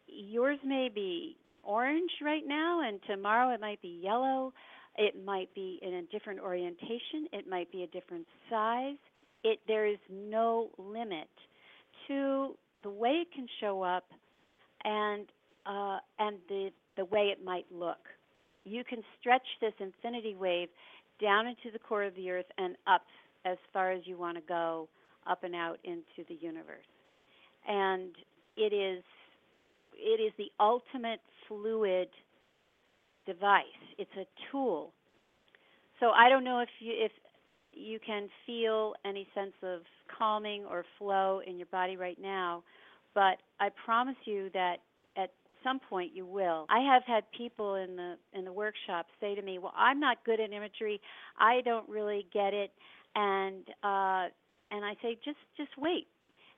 yours may be orange right now, and tomorrow it might be yellow. It might be in a different orientation. It might be a different size. It there is no limit to the way it can show up, and uh, and the the way it might look. You can stretch this infinity wave down into the core of the earth and up as far as you want to go up and out into the universe. And it is it is the ultimate fluid device. It's a tool. So i don't know if you if you can feel any sense of calming or flow in your body right now but i promise you that some point you will. I have had people in the in the workshop say to me, "Well, I'm not good at imagery. I don't really get it." And uh and I say, "Just just wait."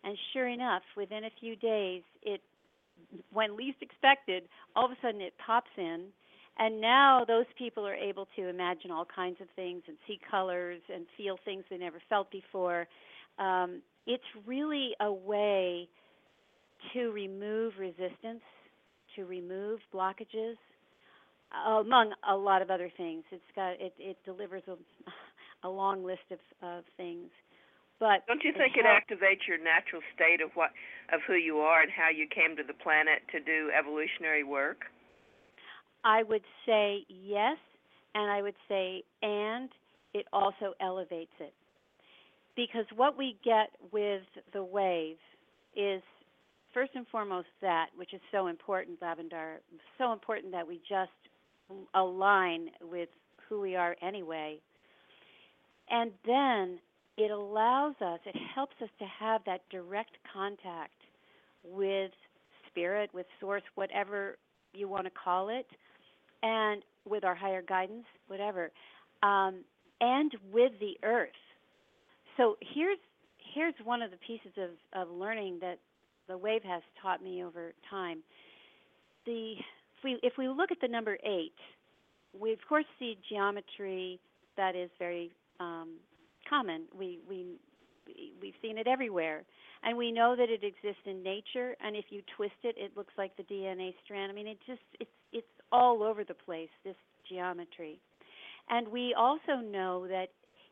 And sure enough, within a few days, it when least expected, all of a sudden it pops in. And now those people are able to imagine all kinds of things and see colors and feel things they never felt before. Um, it's really a way to remove resistance to remove blockages, among a lot of other things. It's got it, it delivers a, a long list of, of things. But don't you think it, activates your natural state of what of who you are and how you came to the planet to do evolutionary work? I would say yes, and I would say and it also elevates it. Because what we get with the wave is first and foremost that, which is so important, Lavendar, so important that we just align with who we are anyway. And then it allows us, it helps us to have that direct contact with spirit, with source, whatever you want to call it, and with our higher guidance, whatever, um, and with the earth. So here's here's one of the pieces of, of learning that the wave has taught me over time. The if we if we look at the number eight, we of course see geometry that is very um, common. We we we've seen it everywhere, and we know that it exists in nature. And if you twist it, it looks like the DNA strand. I mean, it just it's it's all over the place. This geometry, and we also know that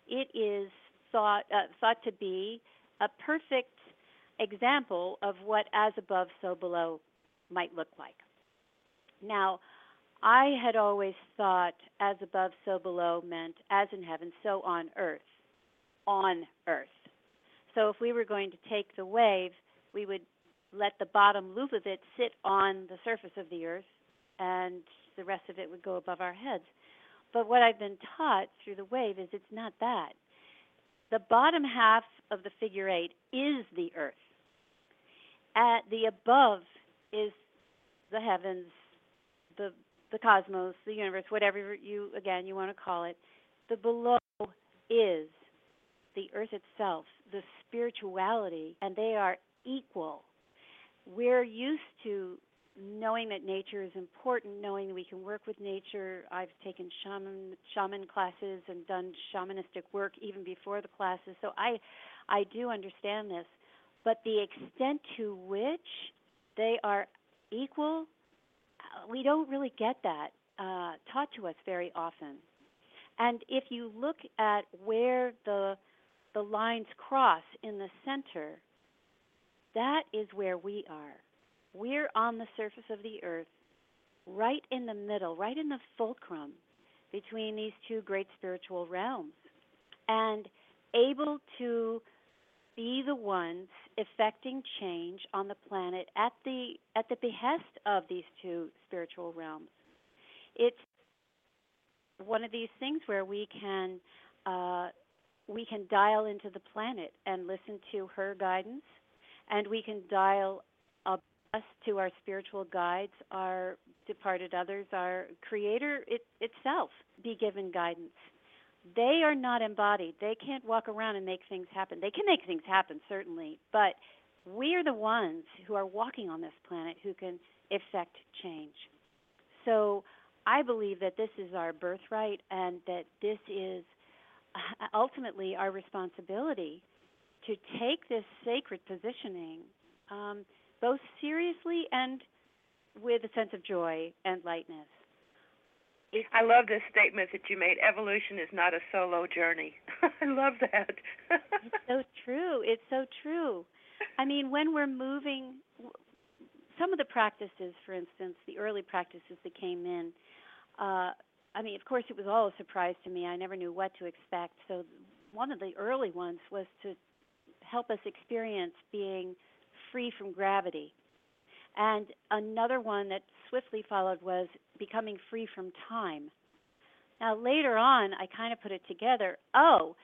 it is thought uh, thought to be a perfect example of what as above, so below might look like. Now, I had always thought as above, so below meant as in heaven, so on earth. On earth. So if we were going to take the wave, we would let the bottom loop of it sit on the surface of the earth, and the rest of it would go above our heads. But what I've been taught through the wave is it's not that. The bottom half of the figure eight is the earth. At the above is the heavens, the the cosmos, the universe, whatever you again you want to call it. The below is the earth itself, the spirituality, and they are equal. We're used to knowing that nature is important, knowing we can work with nature. I've taken shaman shaman classes and done shamanistic work even before the classes, so I I do understand this. But the extent to which they are equal, uh, we don't really get that uh, taught to us very often. And if you look at where the the lines cross in the center, that is where we are. We're on the surface of the earth, right in the middle, right in the fulcrum between these two great spiritual realms, and able to be the ones effecting change on the planet at the at the behest of these two spiritual realms. It's one of these things where we can uh, we can dial into the planet and listen to her guidance, and we can dial up us to our spiritual guides, our departed others, our Creator it, itself be given guidance. They are not embodied. They can't walk around and make things happen. They can make things happen, certainly, but we are the ones who are walking on this planet who can effect change. So I believe that this is our birthright and that this is ultimately our responsibility to take this sacred positioning um, both seriously and with a sense of joy and lightness. I love this statement that you made. Evolution is not a solo journey. I love that. it's so true. It's so true. I mean, when we're moving, some of the practices, for instance, the early practices that came in, uh, I mean, of course, it was all a surprise to me. I never knew what to expect. So, one of the early ones was to help us experience being free from gravity. And another one that swiftly followed was becoming free from time. Now, later on, I kind of put it together. Oh,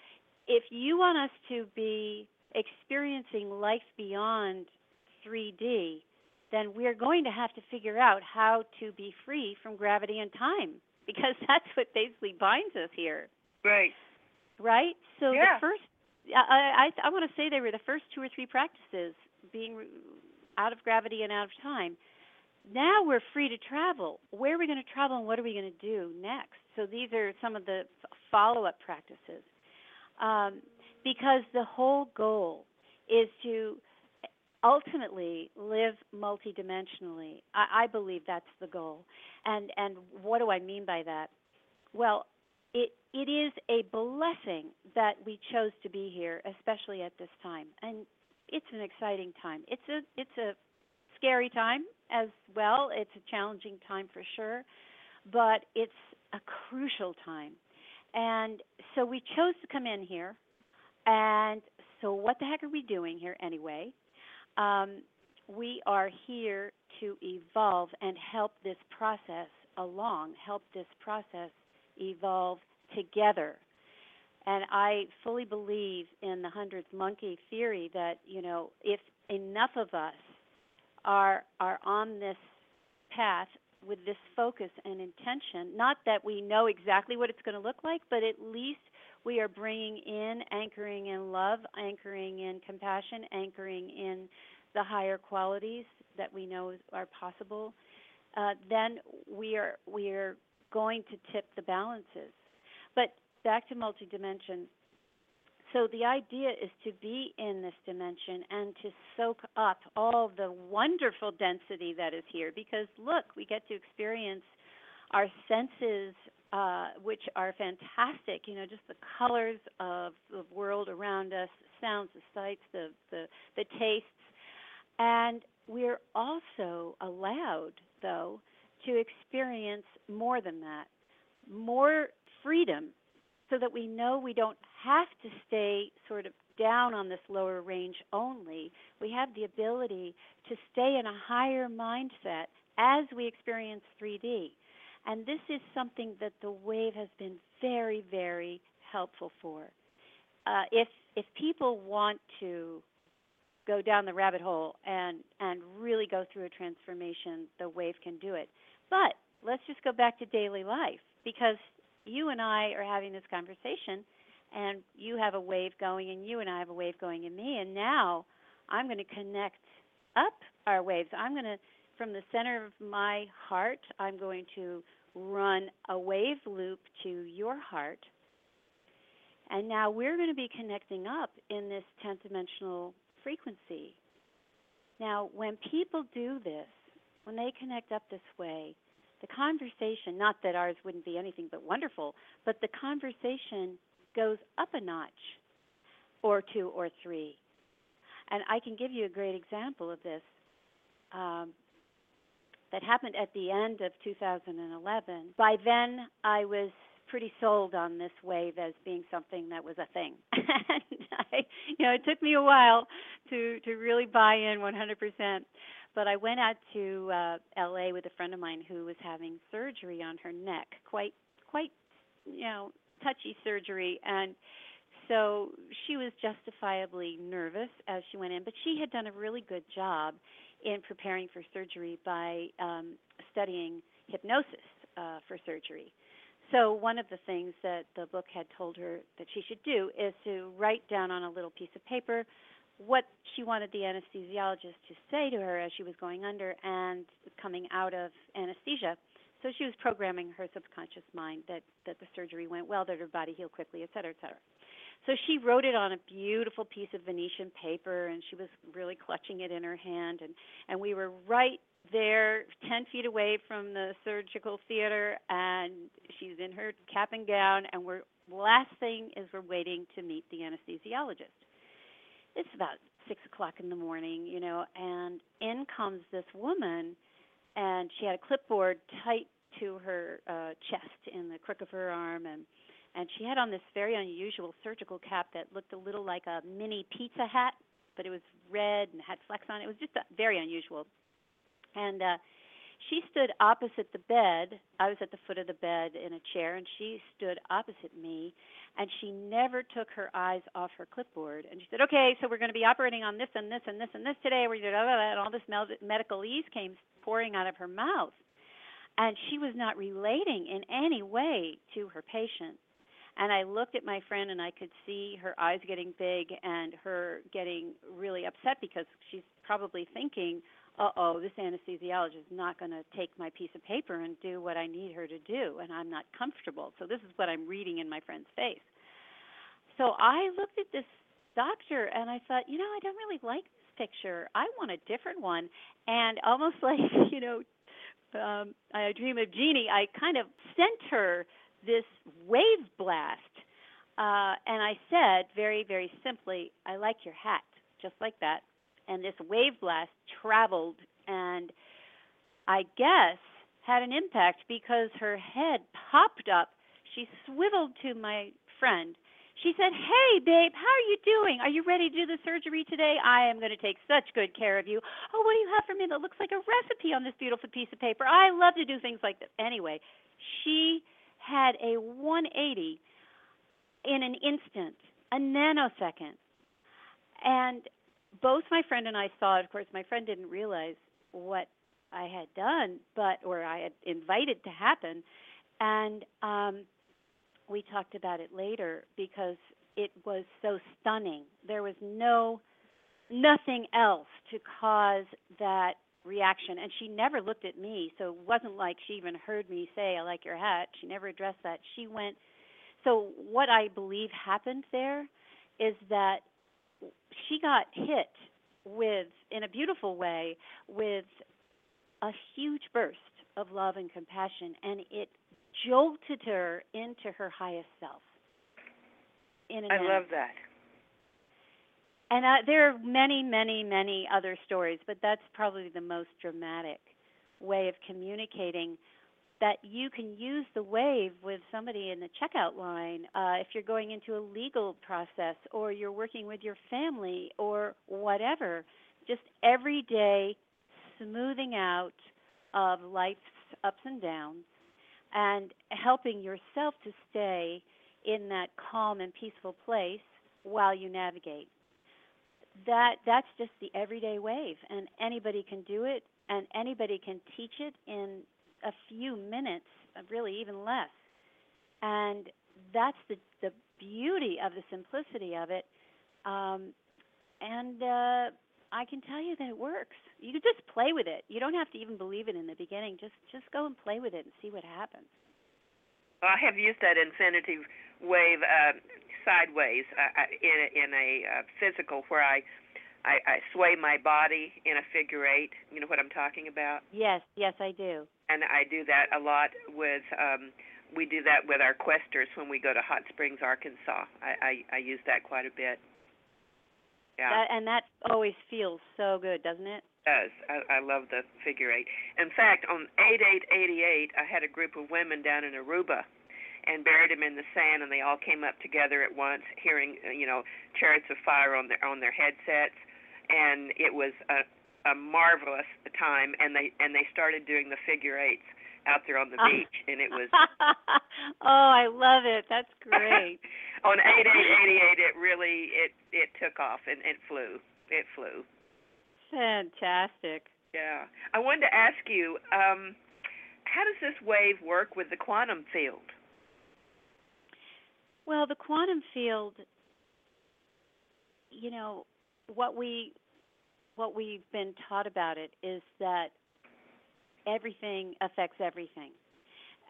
if you want us to be experiencing life beyond 3D, then we're going to have to figure out how to be free from gravity and time because that's what basically binds us here. Right. Right? So yeah. the first I I, I want to say they were the first two or three practices being out of gravity and out of time. Now we're free to travel. Where are we going to travel and what are we going to do next? So these are some of the follow up practices. Um, because the whole goal is to ultimately live multidimensionally. I, I believe that's the goal. And and what do I mean by that? Well, it it is a blessing that we chose to be here, especially at this time. And it's an exciting time. It's a it's a scary time as well. It's a challenging time for sure, but it's a crucial time. And so we chose to come in here. And so what the heck are we doing here anyway? Um, we are here to evolve and help this process along, help this process evolve together and I fully believe in the hundredth monkey theory that you know if enough of us are are on this path with this focus and intention, not that we know exactly what it's going to look like, but at least we are bringing in, anchoring in love, anchoring in compassion, anchoring in the higher qualities that we know are possible. Uh, then we are we are going to tip the balances. But back to multidimension. So the idea is to be in this dimension and to soak up all the wonderful density that is here because look, we get to experience our senses uh, which are fantastic, you know, just the colors of the world around us, sounds, the sights, the, the, the tastes. And we're also allowed, though, to experience more than that, more freedom so that we know we don't have to stay sort of down on this lower range only. We have the ability to stay in a higher mindset as we experience 3D. And this is something that the wave has been very, very helpful for. Uh, if if people want to go down the rabbit hole and and really go through a transformation, the wave can do it. But let's just go back to daily life because you and I are having this conversation, and you have a wave going, and you and I have a wave going in me, and now I'm going to connect up our waves. I'm going to from the center of my heart, I'm going to run a wave loop to your heart. And now we're going to be connecting up in this 10th dimensional frequency. Now, when people do this, when they connect up this way, the conversation, not that ours wouldn't be anything but wonderful, but the conversation goes up a notch or two or three. And I can give you a great example of this um, that happened at the end of 2011. By then, I was pretty sold on this wave as being something that was a thing. and I, you know, it took me a while to to really buy in 100%. But I went out to uh, LA with a friend of mine who was having surgery on her neck, quite quite, you know, touchy surgery and so she was justifiably nervous as she went in, but she had done a really good job in preparing for surgery by um, studying hypnosis uh, for surgery. So one of the things that the book had told her that she should do is to write down on a little piece of paper what she wanted the anesthesiologist to say to her as she was going under and coming out of anesthesia. So she was programming her subconscious mind that that the surgery went well, that her body healed quickly, et cetera, et cetera. So she wrote it on a beautiful piece of Venetian paper, and she was really clutching it in her hand. And, and we were right there, 10 feet away from the surgical theater, and she's in her cap and gown, and we're last thing is we're waiting to meet the anesthesiologist. It's about six o'clock in the morning, you know, and in comes this woman, and she had a clipboard tight to her uh, chest in the crook of her arm, and and she had on this very unusual surgical cap that looked a little like a mini pizza hat, but it was red and had flecks on it. It was just uh, very unusual. And uh, she stood opposite the bed. I was at the foot of the bed in a chair, and she stood opposite me, and she never took her eyes off her clipboard. And she said, "Okay, so we're going to be operating on this and this and this and this today." We're and all this medicalese came pouring out of her mouth, and she was not relating in any way to her patient. And I looked at my friend and I could see her eyes getting big and her getting really upset because she's probably thinking, uh oh, this anesthesiologist is not going to take my piece of paper and do what I need her to do, and I'm not comfortable. So, this is what I'm reading in my friend's face. So, I looked at this doctor and I thought, you know, I don't really like picture. I want a different one. And almost like, you know, um, I dream of Jeannie, I kind of sent her this wave blast. Uh, and I said very, very simply, I like your hat, just like that. And this wave blast traveled and I guess had an impact because her head popped up. She swiveled to my friend. She said, Hey, babe, how are you doing? Are you ready to do the surgery today? I am going to take such good care of you. Oh, what do you have for me that looks like a recipe on this beautiful piece of paper? I love to do things like this. Anyway, she had a 180 in an instant, a nanosecond. And both my friend and I saw it. Of course, my friend didn't realize what I had done, but or I had invited to happen. And um, we talked about it later because it was so stunning. There was no nothing else to cause that reaction. And she never looked at me so it wasn't like she even heard me say i like your hat. She never addressed that. She went so what i believe happened there is that she got hit with in a beautiful way with a huge burst of love and compassion and it jolted her into her highest self in I love that and uh, there are many, many, many other stories, but that's probably the most dramatic way of communicating that you can use the wave with somebody in the checkout line uh, if you're going into a legal process or you're working with your family or whatever. Just everyday smoothing out of life's ups and downs and helping yourself to stay in that calm and peaceful place while you navigate. That that's just the everyday wave and anybody can do it and anybody can teach it in a few minutes really even less. And that's the the beauty of the simplicity of it. Um, and uh, I can tell you that it works. You can just play with it. You don't have to even believe it in the beginning. Just just go and play with it and see what happens. Well, I have used that infinity wave uh, sideways uh, in a, in a uh, physical where I, I I sway my body in a figure eight. You know what I'm talking about? Yes, yes, I do. And I do that a lot with. um we do that with our questers when we go to Hot Springs, Arkansas. I I, I use that quite a bit. Yeah. That, and that always feels so good, doesn't it? does. I, I love the figure eight. In fact, on eight eight eighty eight, I had a group of women down in Aruba, and buried them in the sand, and they all came up together at once, hearing uh, you know chariots of fire on their on their headsets, and it was a a marvelous time. And they and they started doing the figure eights out there on the beach, and it was. oh, I love it. That's great. on eight eight eighty eight, it really it it took off and it flew. It flew. Fantastic. Yeah. I wanted to ask you, um, how does this wave work with the quantum field? Well, the quantum field, you know, what we what we've been taught about it is that everything affects everything,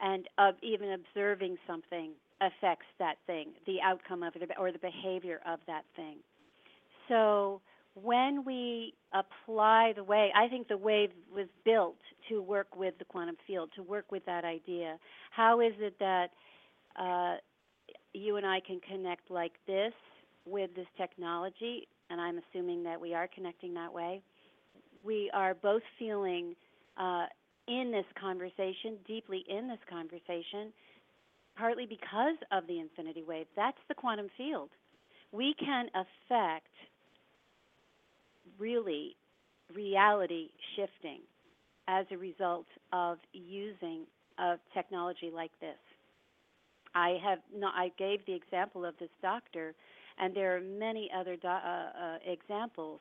and uh, even observing something affects that thing, the outcome of it, or the behavior of that thing. So when we apply the way, I think the wave was built to work with the quantum field, to work with that idea. How is it that uh, you and I can connect like this with this technology? And I'm assuming that we are connecting that way. We are both feeling uh, in this conversation, deeply in this conversation, partly because of the infinity wave. That's the quantum field. We can affect really reality shifting as a result of using a technology like this. I have no, I gave the example of this doctor, and there are many other do, uh, uh, examples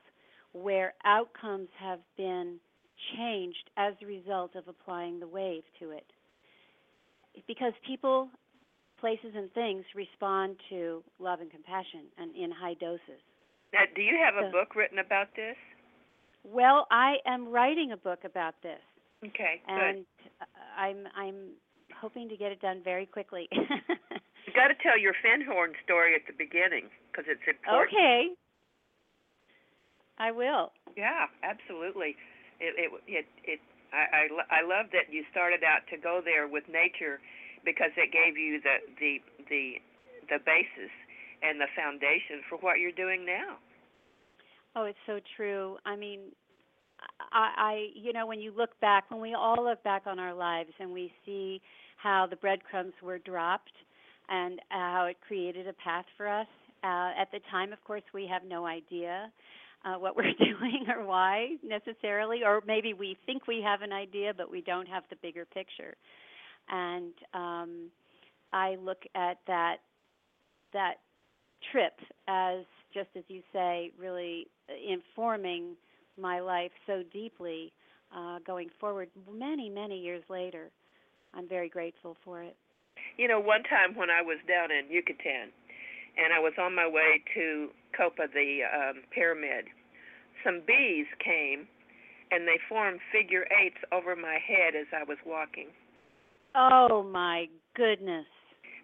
where outcomes have been changed as a result of applying the wave to it. Because people, places, and things respond to love and compassion and in high doses. Now, do you have a book written about this? Well, I am writing a book about this. Okay, and good. I'm I'm hoping to get it done very quickly. you got to tell your Findhorn story at the beginning because it's important. Okay. I will. Yeah, absolutely. It it it, it I, I I love that you started out to go there with nature because it gave you the the the the basis and the foundation for what you're doing now. Oh, it's so true. I mean, I, I, you know, when you look back, when we all look back on our lives and we see how the breadcrumbs were dropped and how it created a path for us. Uh, at the time, of course, we have no idea uh, what we're doing or why necessarily, or maybe we think we have an idea, but we don't have the bigger picture. And um, I look at that that trip as just as you say, really informing my life so deeply uh, going forward many, many years later. I'm very grateful for it. You know, one time when I was down in Yucatan and I was on my way to Coba, the um, pyramid, some bees came and they formed figure eights over my head as I was walking. Oh my goodness.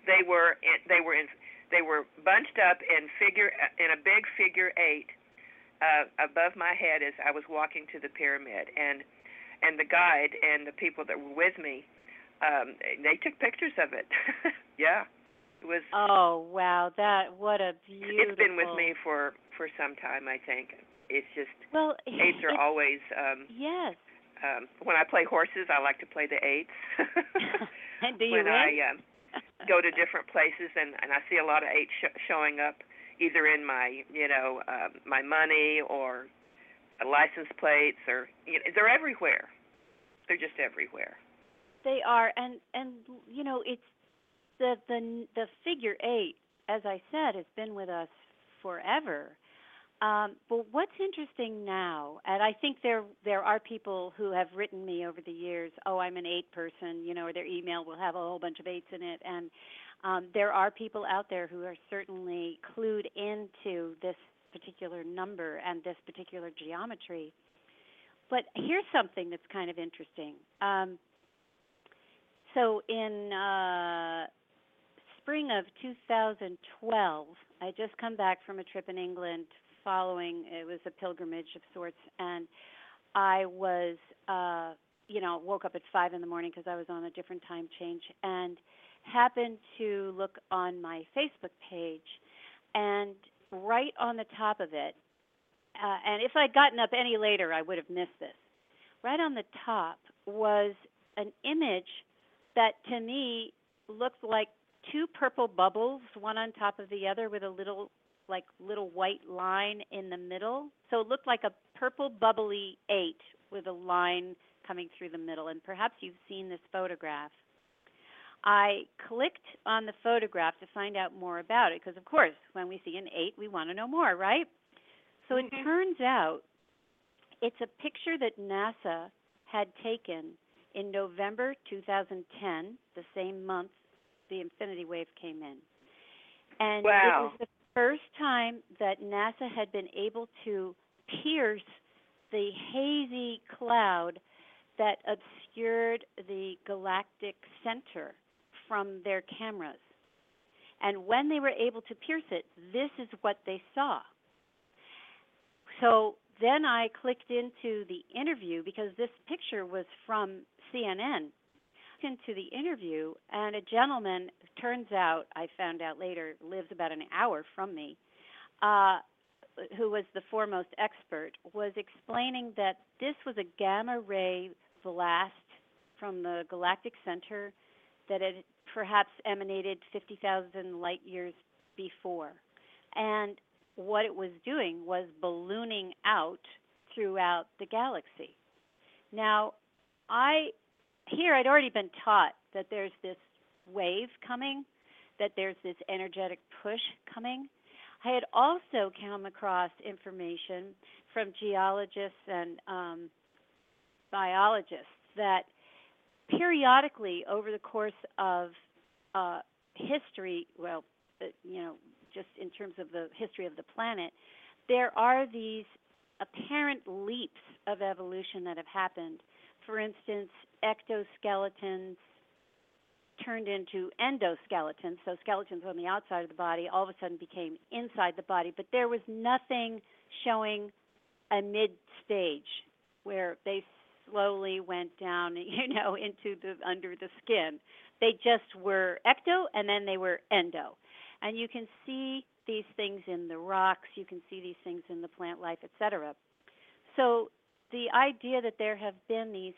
They were in, they were in they were bunched up in figure in a big figure eight uh, above my head as I was walking to the pyramid, and and the guide and the people that were with me, um, they took pictures of it. yeah, it was. Oh wow, that what a beautiful. It's been with me for for some time, I think. It's just well, eights are always. Um, yes. Um, when I play horses, I like to play the eights. and do you when win? I um, go to different places, and and I see a lot of eights sh- showing up either in my you know uh, my money or license plates or you know, they're everywhere. They're just everywhere. They are, and and you know it's the the the figure eight, as I said, has been with us forever. Um, but what's interesting now, and I think there there are people who have written me over the years, oh, I'm an eight person, you know, or their email will have a whole bunch of eights in it, and um, there are people out there who are certainly clued into this particular number and this particular geometry. But here's something that's kind of interesting. Um, so in uh, spring of 2012, I just come back from a trip in England following it was a pilgrimage of sorts, and I was, uh, you know, woke up at five in the morning because I was on a different time change, and happened to look on my Facebook page, and right on the top of it, uh, and if I'd gotten up any later, I would have missed this. Right on the top was an image that to me looked like two purple bubbles, one on top of the other, with a little like little white line in the middle. So it looked like a purple bubbly eight with a line coming through the middle. And perhaps you've seen this photograph. I clicked on the photograph to find out more about it because, of course, when we see an eight, we want to know more, right? So Mhm. it turns out it's a picture that NASA had taken in November 2010, the same month the infinity wave came in. And Wow. it was the first time that NASA had been able to pierce the hazy cloud that obscured the galactic center from their cameras. And when they were able to pierce it, this is what they saw. So then I clicked into the interview because this picture was from CNN. Into the interview, and a gentleman turns out I found out later lives about an hour from me, uh, who was the foremost expert, was explaining that this was a gamma ray blast from the galactic center that had perhaps emanated 50,000 light years before. And what it was doing was ballooning out throughout the galaxy. Now, I here I'd already been taught that there's this wave coming, that there's this energetic push coming. I had also come across information from geologists and um, biologists that periodically over the course of uh, history, well, uh, you know, just in terms of the history of the planet, there are these apparent leaps of evolution that have happened. For instance, ectoskeletons turned into endoskeletons, so skeletons on the outside of the body all of a sudden became inside the body, but there was nothing showing a mid stage where they slowly went down, you know, into the under the skin. They just were ecto and then they were endo. And you can see these things in the rocks, you can see these things in the plant life, etc. So the idea that there have been these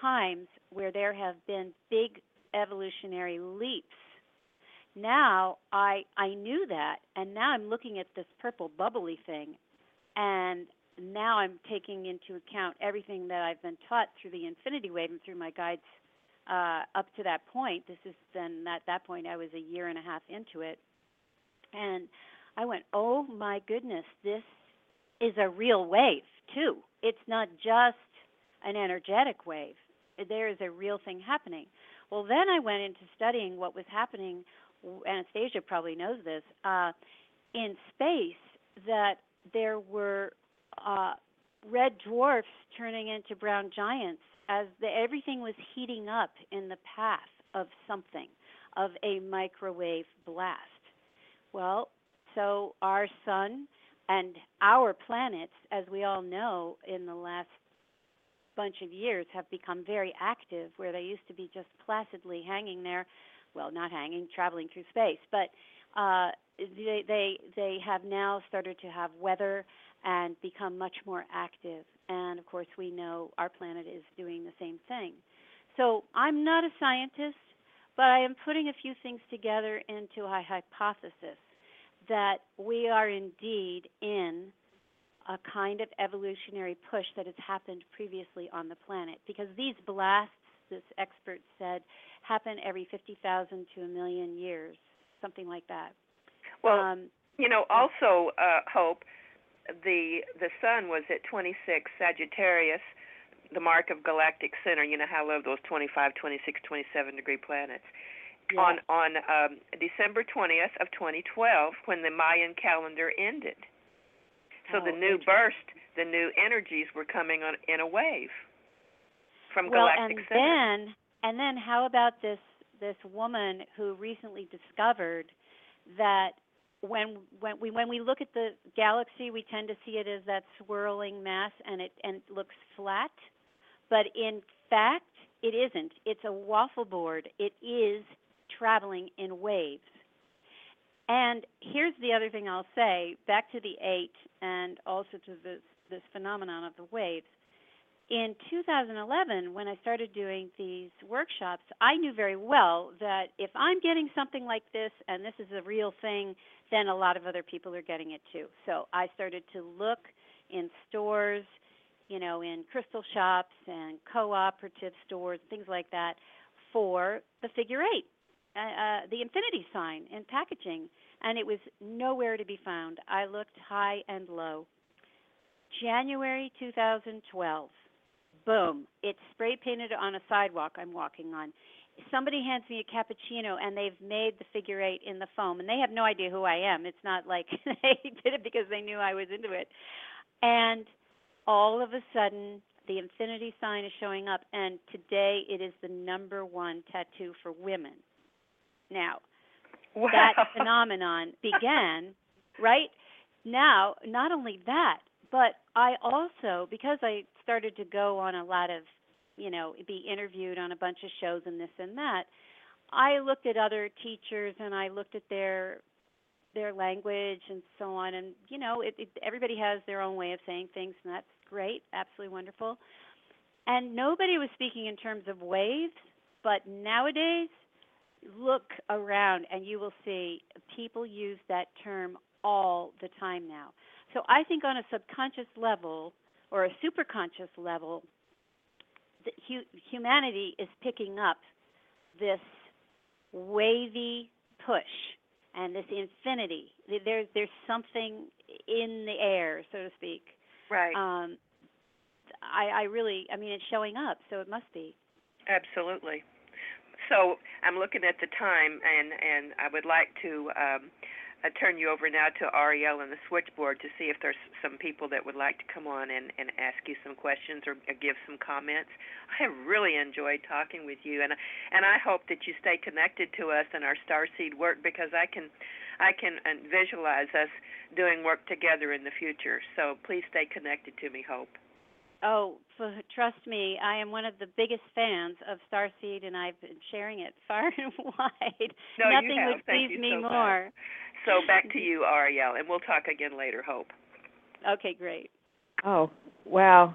times where there have been big evolutionary leaps. Now I I knew that and now I'm looking at this purple bubbly thing and now I'm taking into account everything that I've been taught through the infinity wave and through my guides uh, up to that point. This is then at that point I was a year and a half into it. And I went, "Oh my goodness, this is a real wave too. It's not just an energetic wave. There is a real thing happening." Well, then I went into studying what was happening. Anastasia probably knows this uh, in space. That there were uh, red dwarfs turning into brown giants as the, everything was heating up in the path of something, of a microwave blast. Well, so our sun and our planets, as we all know, in the last bunch of years have become very active where they used to be just placidly hanging there. Well not hanging traveling through space. But uh, they they they have now started to have weather and become much more active. And of course we know our planet is doing the same thing. So i'm not a scientist but i am putting a few things together into a hypothesis that we are indeed in a kind of evolutionary push that has happened previously on the planet because these blasts, this expert said, happen every 50,000 to a million years, something like that. Well, um, you know, also, uh, Hope, the the sun was at 26 Sagittarius, the mark of galactic center. You know how I love those 25, 26, 27 degree planets. Yeah. On on um, December 20th of 2012, when the Mayan calendar ended. So Oh, the new burst, the new energies were coming on in a wave from well, galactic and center. then and then how about this this woman who recently discovered that when when we when we look at the galaxy, we tend to see it as that swirling mass, and it and it looks flat, but in fact, it isn't. It's a waffle board. It is traveling in waves. And here's the other thing I'll say, back to the eight, and also to this this phenomenon of the waves in 2011, when I started doing these workshops, I knew very well that if I'm getting something like this and this is a real thing, then a lot of other people are getting it too. So I started to look in stores, you know, in crystal shops and cooperative stores, things like that, for the figure eight, uh, uh, the infinity sign in packaging, and it was nowhere to be found. I looked high and low. January 2012 boom, it's spray painted on a sidewalk I'm walking on. Somebody hands me a cappuccino and they've made the figure eight in the foam and they have no idea who I am. It's not like they did it because they knew I was into it. And all of a sudden the infinity sign is showing up and today it is the number one tattoo for women. Now, wow. that phenomenon began, right? Now, not only that, but I also, because I started to go on a lot of, you know, be interviewed on a bunch of shows and this and that, I looked at other teachers and I looked at their their language and so on and you know it, it everybody has their own way of saying things and that's great absolutely wonderful and nobody was speaking in terms of waves but nowadays look around and you will see people use that term all the time now so I think on a subconscious level or a superconscious level, the hu- humanity is picking up this wavy push and this infinity. There's there's something in the air, so to speak. right. Um, I, I really, I mean, it's showing up, so it must be. Absolutely. So I'm looking at the time, and and I would like to um, uh, turn you over now to Ariel and the switchboard to see if there's some people that would like to come on and, and ask you some questions or, or give some comments. I have really enjoyed talking with you, and and I hope that you stay connected to us and our starseed work because I can I can uh, visualize us doing work together in the future. So please stay connected to me, Hope. Oh, f- trust me, I am one of the biggest fans of Starseed, and I've been sharing it far and wide. No, you Nothing have. would Thank please you me so much. more. So back to you, Ariel, and we'll talk again later, Hope. Okay, great. Oh, wow.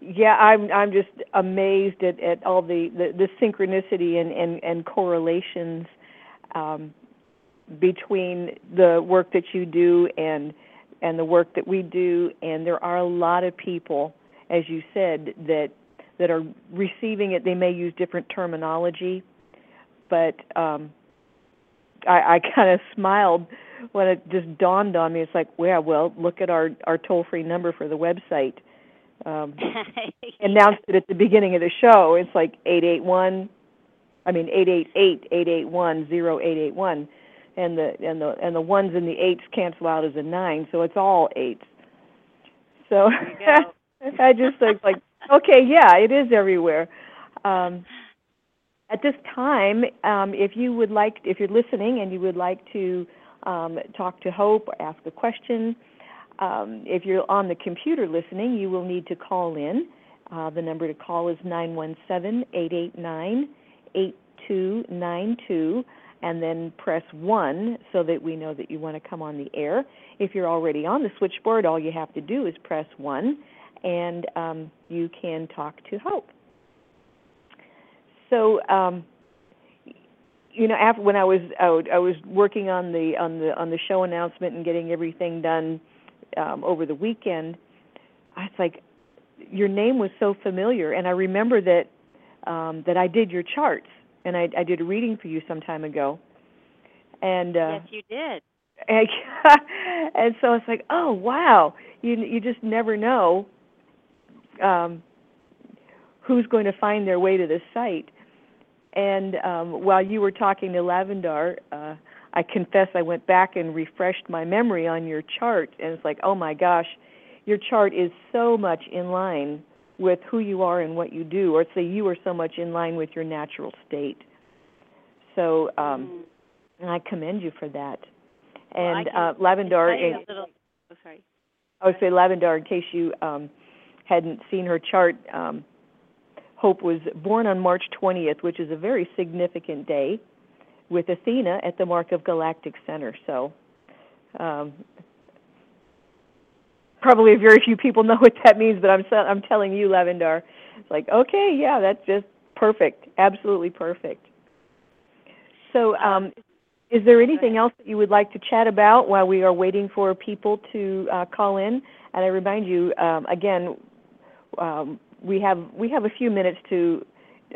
Yeah, I'm I'm just amazed at, at all the, the, the synchronicity and, and, and correlations um, between the work that you do and and the work that we do and there are a lot of people, as you said, that that are receiving it. They may use different terminology, but um I, I kind of smiled when it just dawned on me. It's like, yeah, well, look at our our toll free number for the website. Um, announced it at the beginning of the show. It's like eight eight one, I mean eight eight eight eight eight one zero eight eight one, and the and the and the ones and the eights cancel out as a nine, so it's all eights. So There you go. I just was like, okay, yeah, it is everywhere. Um, at this time, um, if you would like, if you're listening and you would like to um, talk to Hope or ask a question, um, if you're on the computer listening, you will need to call in. Uh, the number to call is 917-889-8292, and then press 1 so that we know that you want to come on the air. If you're already on the switchboard, all you have to do is press 1, and um, you can talk to Hope. So, um, you know, after when I was out, I was working on the on the on the show announcement and getting everything done um, over the weekend. I was like, your name was so familiar, and I remember that um, that I did your charts, and I, I did a reading for you some time ago, and uh, yes, you did. and, and so it's like, oh wow, you you just never know um, who's going to find their way to this site. And um, while you were talking to Lavendar, uh, I confess I went back and refreshed my memory on your chart, and it's like, oh my gosh, your chart is so much in line with who you are and what you do, or say you are so much in line with your natural state. So, um, and I commend you for that. Well, And can uh, Lavendar, tell you in, little, oh, sorry. I would say Lavendar, in case you um, hadn't seen her chart, um, Hope was born on March 20th, which is a very significant day, with Athena at the mark of galactic center. So, um, probably very few people know what that means, but I'm I'm telling you, Lavendar, it's like okay, yeah, that's just perfect, absolutely perfect. So, um, is there anything else that you would like to chat about while we are waiting for people to uh, call in? And I remind you um, again, um, we have we have a few minutes to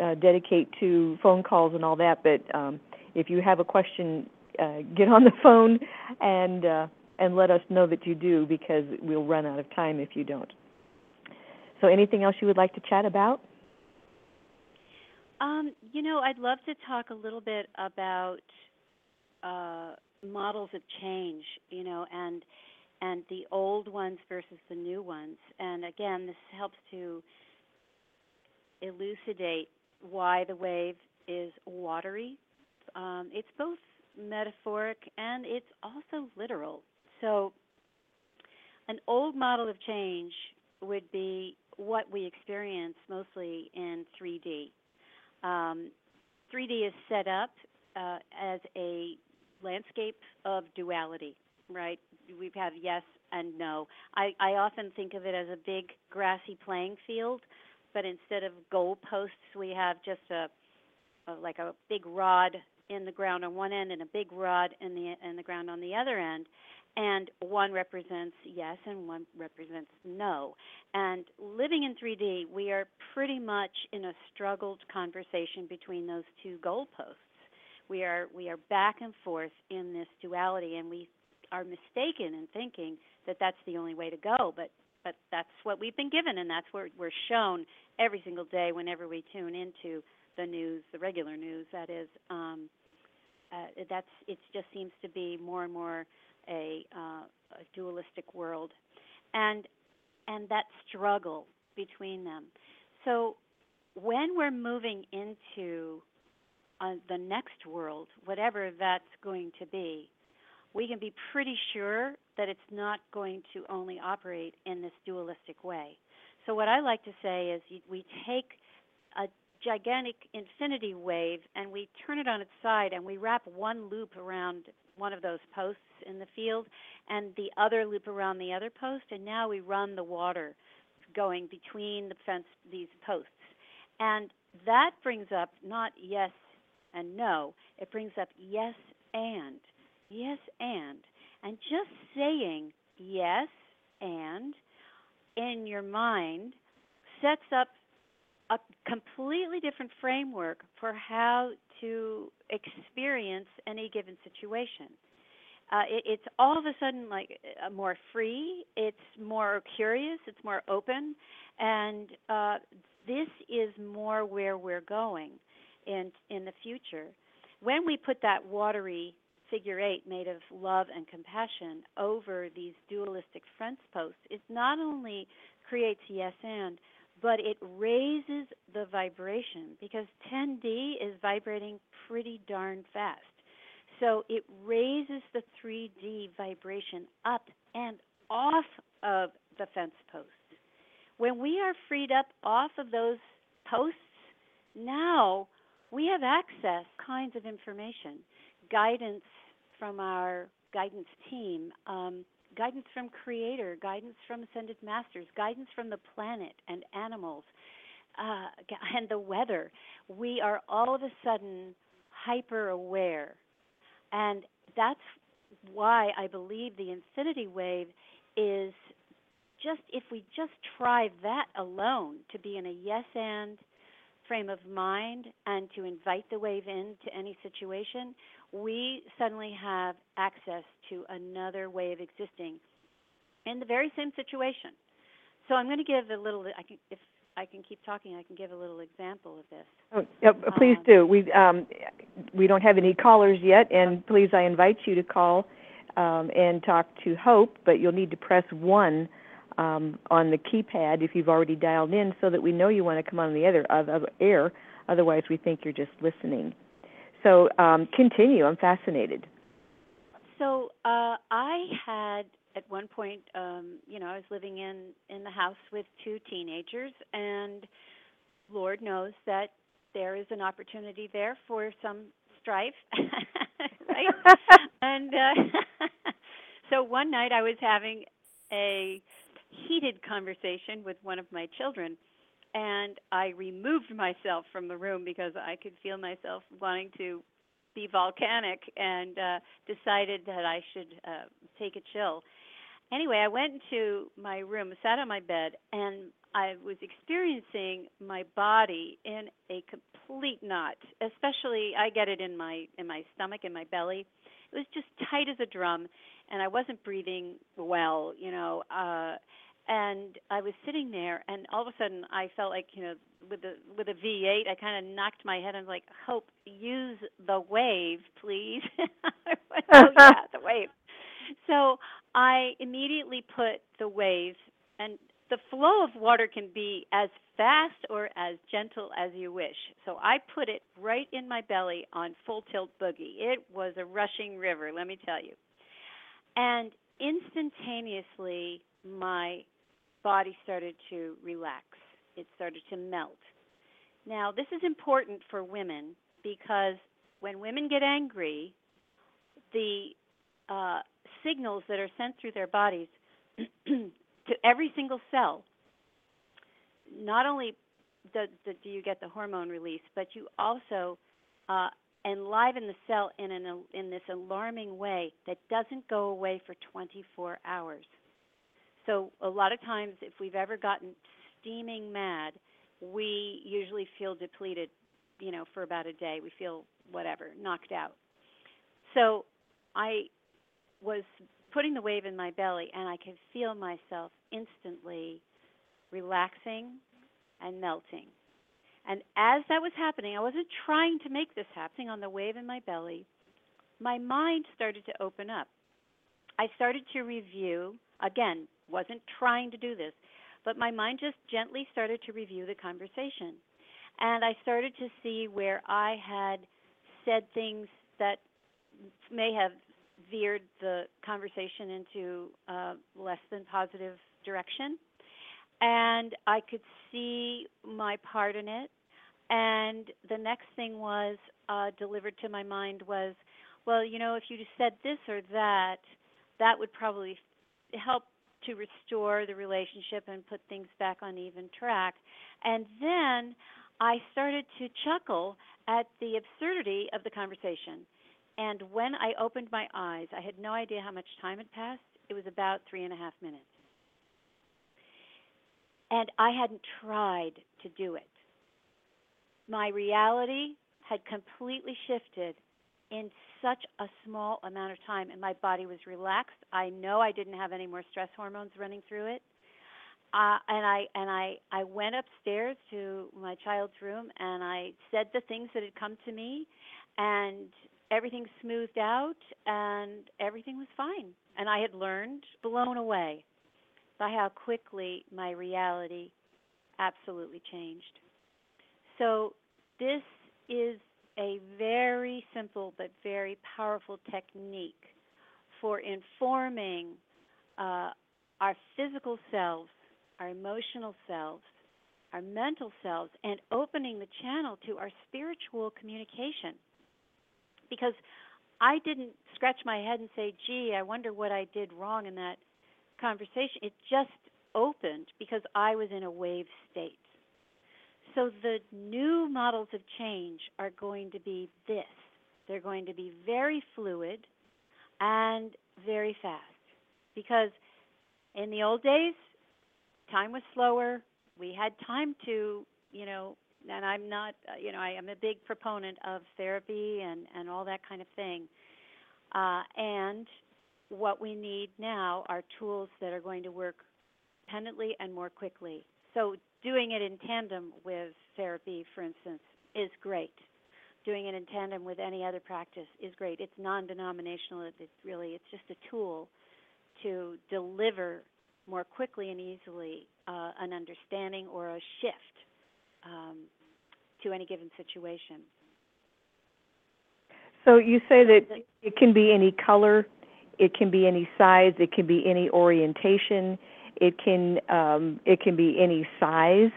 uh, dedicate to phone calls and all that. But um, if you have a question, uh, get on the phone and uh, and let us know that you do because we'll run out of time if you don't. So, anything else you would like to chat about? Um, you know, I'd love to talk a little bit about uh, models of change, you know, and and the old ones versus the new ones. And again, this helps to elucidate why the wave is watery. Um, it's both metaphoric and it's also literal. So, an old model of change would be what we experience mostly in 3D. Um, 3D is set up uh, as a landscape of duality, right? We've had yes and no. I, I often think of it as a big grassy playing field, but instead of goalposts, we have just a, a like a big rod in the ground on one end and a big rod in the in the ground on the other end and one represents yes and one represents no. And living in 3D, we are pretty much in a struggled conversation between those two goalposts. We are we are back and forth in this duality, and we are mistaken in thinking that that's the only way to go. But but that's what we've been given, and that's what we're shown every single day whenever we tune into the news, the regular news. That is, um, uh, that's it. Just seems to be more and more a, uh, a dualistic world, and and that struggle between them. So when we're moving into uh, the next world, whatever that's going to be, we can be pretty sure that it's not going to only operate in this dualistic way. So what I like to say is we take a gigantic infinity wave and we turn it on its side and we wrap one loop around one of those posts in the field and the other loop around the other post and now we run the water going between the fence these posts and that brings up not yes and no it brings up yes and yes and and just saying yes and in your mind sets up a completely different framework for how to experience any given situation. Uh, it, it's all of a sudden like uh, more free. It's more curious. It's more open, and uh, this is more where we're going in in the future. When we put that watery figure eight made of love and compassion over these dualistic fence posts, it not only creates yes and, but it raises the vibration because 10D is vibrating pretty darn fast. So it raises the 3D vibration up and off of the fence posts. When we are freed up off of those posts, now we have access kinds of information, guidance from our guidance team, um, guidance from Creator, guidance from Ascended Masters, guidance from the planet and animals, uh, and the weather. We are all of a sudden hyper aware. And that's why I believe the infinity wave is just, if we just try that alone, to be in a yes and frame of mind and to invite the wave into any situation, we suddenly have access to another way of existing in the very same situation. So I'm going to give a little. I can, if I can keep talking, I can give a little example of this. Oh, yeah, please Um, do. We um, we don't have any callers yet, and please, I invite you to call um, and talk to Hope, but you'll need to press 1 um, on the keypad if you've already dialed in so that we know you want to come on the other, other air. Otherwise, we think you're just listening. So um, continue. I'm fascinated. So uh, I had at one point, um, you know, I was living in in the house with two teenagers, and Lord knows that there is an opportunity there for some strife, right? and uh, so one night I was having a heated conversation with one of my children and I removed myself from the room because I could feel myself wanting to be volcanic and uh decided that I should uh take a chill. Anyway, I went into my room, sat on my bed and I was experiencing my body in a complete knot. Especially I get it in my in my stomach and my belly. It was just tight as a drum and I wasn't breathing well, you know. Uh and I was sitting there, and all of a sudden I felt like you know with the with a V8, I kind of knocked my head. and was like, "Hope, use the wave, please." oh yeah, the wave. So I immediately put the wave, and the flow of water can be as fast or as gentle as you wish. So I put it right in my belly on full tilt boogie. It was a rushing river, let me tell you. And instantaneously, my body started to relax. It started to melt. Now, this is important for women because when women get angry, the uh, signals that are sent through their bodies to every single cell, not only do, do, you get the hormone release, but you also uh, enliven the cell in, an, in this alarming way that doesn't go away for 24 hours. So a lot of times, if we've ever gotten steaming mad, we usually feel depleted, you know, for about a day. We feel whatever, knocked out. So I was putting the wave in my belly, and I could feel myself instantly relaxing and melting. And as that was happening, I wasn't trying to make this happening on the wave in my belly. My mind started to open up. I started to review, again, wasn't trying to do this, but my mind just gently started to review the conversation. And I started to see where I had said things that may have veered the conversation into a less than positive direction. And I could see my part in it. And the next thing was uh, delivered to my mind was, well, you know, if you just said this or that, that would probably help to restore the relationship and put things back on even track. And then I started to chuckle at the absurdity of the conversation. And when I opened my eyes, I had no idea how much time had passed. It was about three and a half minutes. And I hadn't tried to do it. My reality had completely shifted in such a small amount of time and my body was relaxed. I know I didn't have any more stress hormones running through it. Uh, and I and I I went upstairs to my child's room and I said the things that had come to me and everything smoothed out and everything was fine. And I had learned blown away by how quickly my reality absolutely changed. So this is a very simple but very powerful technique for informing uh, our physical selves, our emotional selves, our mental selves, and opening the channel to our spiritual communication. Because I didn't scratch my head and say, gee, I wonder what I did wrong in that conversation. It just opened because I was in a wave state. So the new models of change are going to be this. They're going to be very fluid and very fast. Because in the old days, time was slower. We had time to, you know, and I'm not, you know, I am a big proponent of therapy and, and all that kind of thing. Uh, and what we need now are tools that are going to work independently and more quickly. So doing it in tandem with therapy, for instance, is great. doing it in tandem with any other practice is great. It's non-denominational. It's really it's just a tool to deliver more quickly and easily uh, an understanding or a shift um, to any given situation. So you say that it can be any color, it can be any size, it can be any orientation, it can um, it can be any size.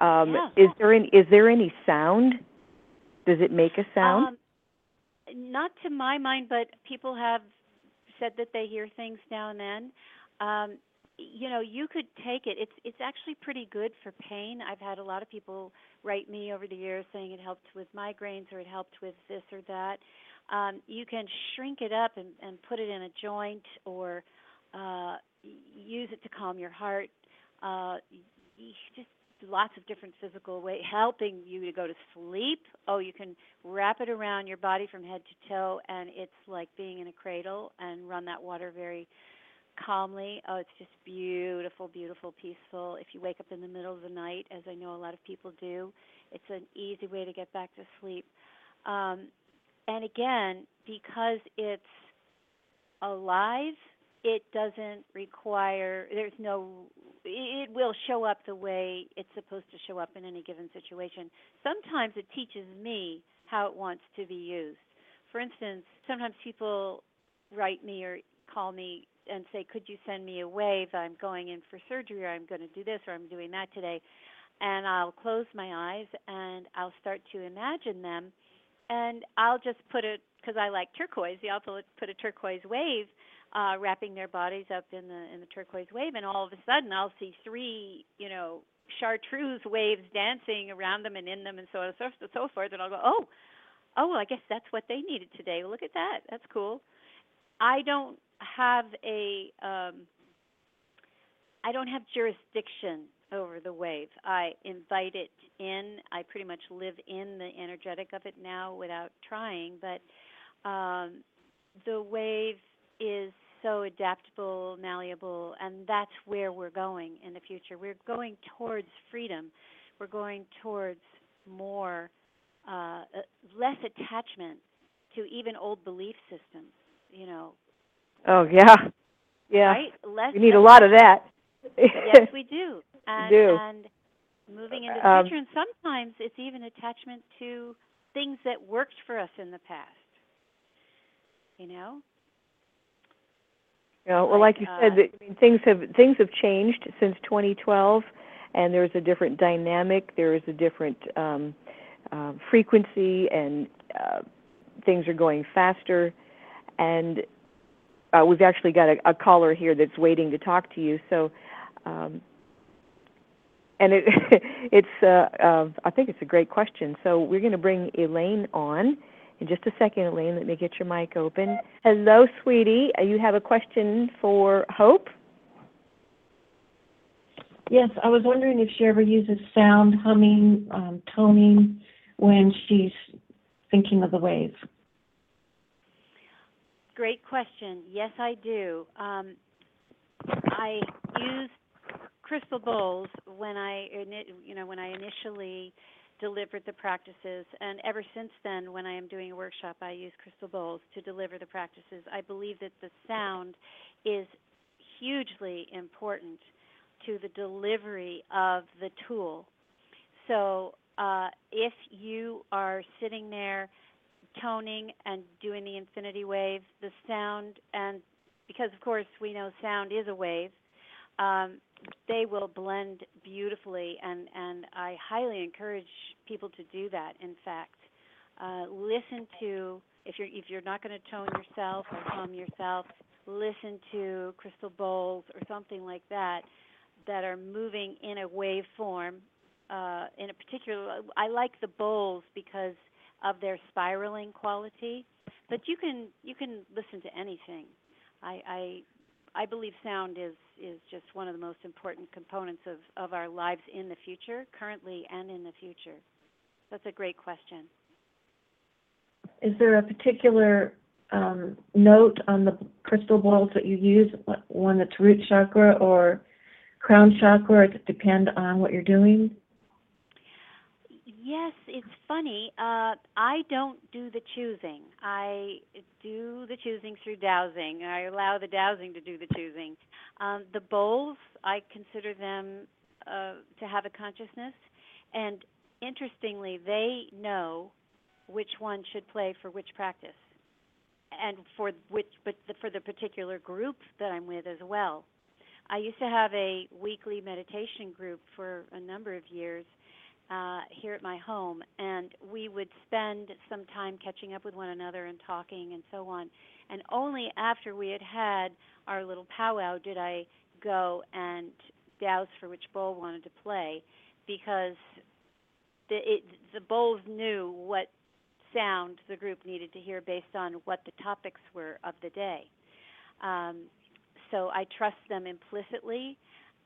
Um, Yeah. Is there any is there any sound? Does it make a sound? Um, not to my mind, but people have said that they hear things now and then. Um, you know, you could take it. It's it's actually pretty good for pain. I've had a lot of people write me over the years saying it helped with migraines or it helped with this or that. Um, you can shrink it up and, and put it in a joint or uh, use it to calm your heart. Uh, just lots of different physical ways helping you to go to sleep. Oh, you can wrap it around your body from head to toe, and it's like being in a cradle and run that water very calmly. Oh, it's just beautiful, beautiful, peaceful. If you wake up in the middle of the night, as I know a lot of people do, it's an easy way to get back to sleep. Um, and again, because it's alive, it doesn't require, there's no, it will show up the way it's supposed to show up in any given situation. Sometimes it teaches me how it wants to be used. For instance, sometimes people write me or call me and say, "Could you send me a wave? I'm going in for surgery, or I'm going to do this, or I'm doing that today." And I'll close my eyes and I'll start to imagine them, and I'll just put it because I like turquoise. I'll put put a turquoise wave, uh, wrapping their bodies up in the in the turquoise wave, and all of a sudden I'll see three, you know, chartreuse waves dancing around them and in them, and so on and so, so forth. And I'll go, "Oh, oh, well, I guess that's what they needed today. Look at that. That's cool." I don't have a um, I don't have jurisdiction over the wave. I invite it in. I pretty much live in the energetic of it now without trying, but um, the wave is so adaptable, malleable, and that's where we're going in the future. We're going towards freedom. We're going towards more, uh, uh, less attachment to even old belief systems. You know, oh yeah, yeah. right? Less. We need a lot of that. yes, we do. And, do. and moving into the Um, future, and sometimes it's even attachment to things that worked for us in the past. You know? You know, well, like you said, that- I mean, things have things have changed since 2012, and there's a different dynamic. There is a different um, uh, frequency, and uh, things are going faster. And uh, we've actually got a, a caller here that's waiting to talk to you. So, um, and it it's uh, uh, I think it's a great question. So we're going to bring Elaine on in just a second, Elaine. Let me get your mic open. Hello, sweetie. Uh, You have a question for Hope? Yes, I was wondering if she ever uses sound, humming, um, toning when she's thinking of the wave. Great question. Yes, I do. Um, I use crystal bowls when I, you know, when I initially delivered the practices, and ever since then, when I am doing a workshop, I use crystal bowls to deliver the practices. I believe that the sound is hugely important to the delivery of the tool. So, uh, if you are sitting there toning and doing the infinity wave, the sound, and because of course we know sound is a wave, um, they will blend beautifully, and and I highly encourage people to do that. In fact, uh, listen to if you're if you're not going to tone yourself or hum yourself, listen to crystal bowls or something like that that are moving in a wave form. Uh, in a particular, I like the bowls because of their spiraling quality. But you can you can listen to anything. I I, I believe sound is is just one of the most important components of, of our lives in the future, currently and in the future. That's a great question. Is there a particular um, note on the crystal balls that you use, one that's root chakra or crown chakra? Does it depend on what you're doing? Yes, it's funny. Uh, I don't do the choosing. I do the choosing through dowsing. I allow the dowsing to do the choosing. Um, the bowls, I consider them uh, to have a consciousness, and interestingly, they know which one should play for which practice, and for which, but for the particular group that I'm with as well. I used to have a weekly meditation group for a number of years uh, here at my home, and we would spend some time catching up with one another and talking and so on. And only after we had had our little powwow did I go and dowse for which bowl wanted to play, because the it, the bowls knew what sound the group needed to hear based on what the topics were of the day. Um, so I trust them implicitly,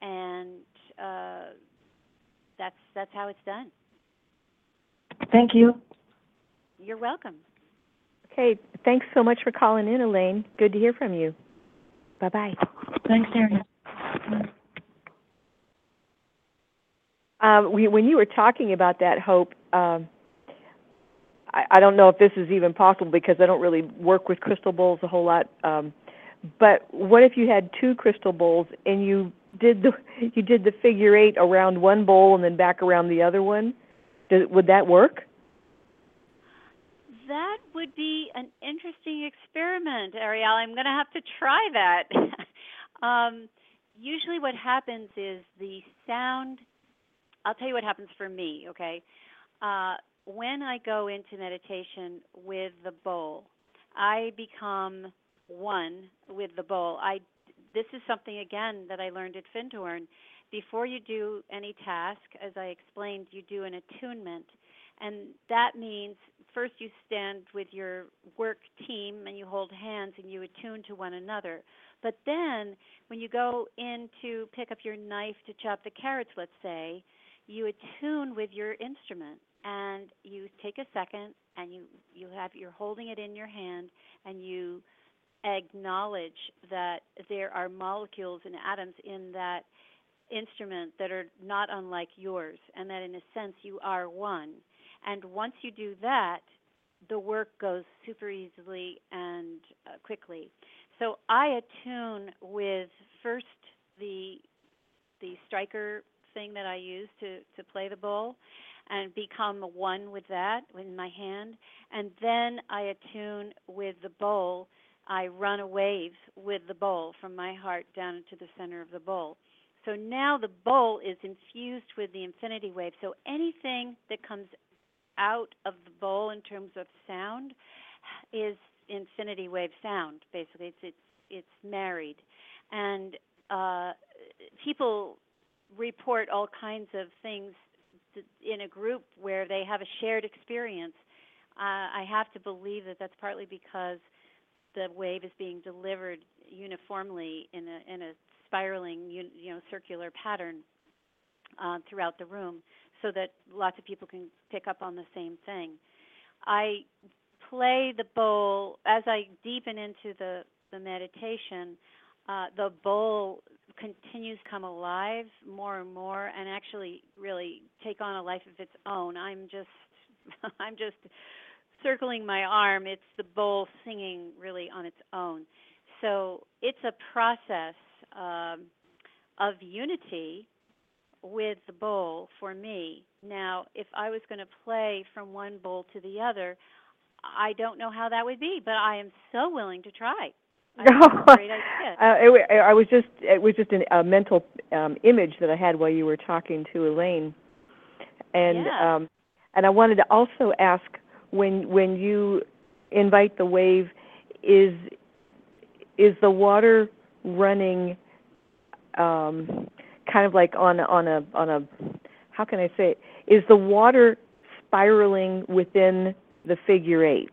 and uh, that's that's how it's done. Thank you. You're welcome. Okay, thanks so much for calling in, Elaine. Good to hear from you. Bye bye. Thanks, Ariel. Um, we, when you were talking about that, Hope, um, I, I don't know if this is even possible because I don't really work with crystal bowls a whole lot. Um, but what if you had two crystal bowls and you did the you did the figure eight around one bowl and then back around the other one? Does, would that work? That would be an interesting experiment, Ariel. I'm going to have to try that. um, usually, what happens is the sound. I'll tell you what happens for me. Okay, uh, when I go into meditation with the bowl, I become one with the bowl. I this is something again that I learned at Findhorn. Before you do any task, as I explained, you do an attunement. And that means first you stand with your work team and you hold hands and you attune to one another. But then when you go in to pick up your knife to chop the carrots, let's say, you attune with your instrument and you take a second and you you have you're holding it in your hand and you acknowledge that there are molecules and atoms in that instrument that are not unlike yours, and that in a sense you are one. And once you do that, the work goes super easily and uh, quickly. So I attune with first the the striker thing that I use to to play the bowl and become one with that in my hand and then I attune with the bowl I run a wave with the bowl from my heart down into the center of the bowl. So now the bowl is infused with the infinity wave. So anything that comes out of the bowl in terms of sound is infinity wave sound. Basically, it's it's it's married, and uh, people report all kinds of things in a group where they have a shared experience. Uh, I have to believe that that's partly because the wave is being delivered uniformly in a in a spiraling you, know circular pattern uh, throughout the room so that lots of people can pick up on the same thing. I play the bowl as I deepen into the the meditation. Uh, the bowl continues to come alive more and more, and actually really take on a life of its own. I'm just I'm just circling my arm, it's the bowl singing really on its own. So it's a process um, of unity with the bowl for me. Now, if I was going to play from one bowl to the other, I don't know how that would be, but I am so willing to try. I think it's a great idea. Uh, it, I was just it was just an, a mental um, image that I had while you were talking to Elaine, and Yeah. um, and I wanted to also ask when when you invite the wave, is is the water running um, kind of like on on a on a how can I say it? Is the water spiraling within the figure eight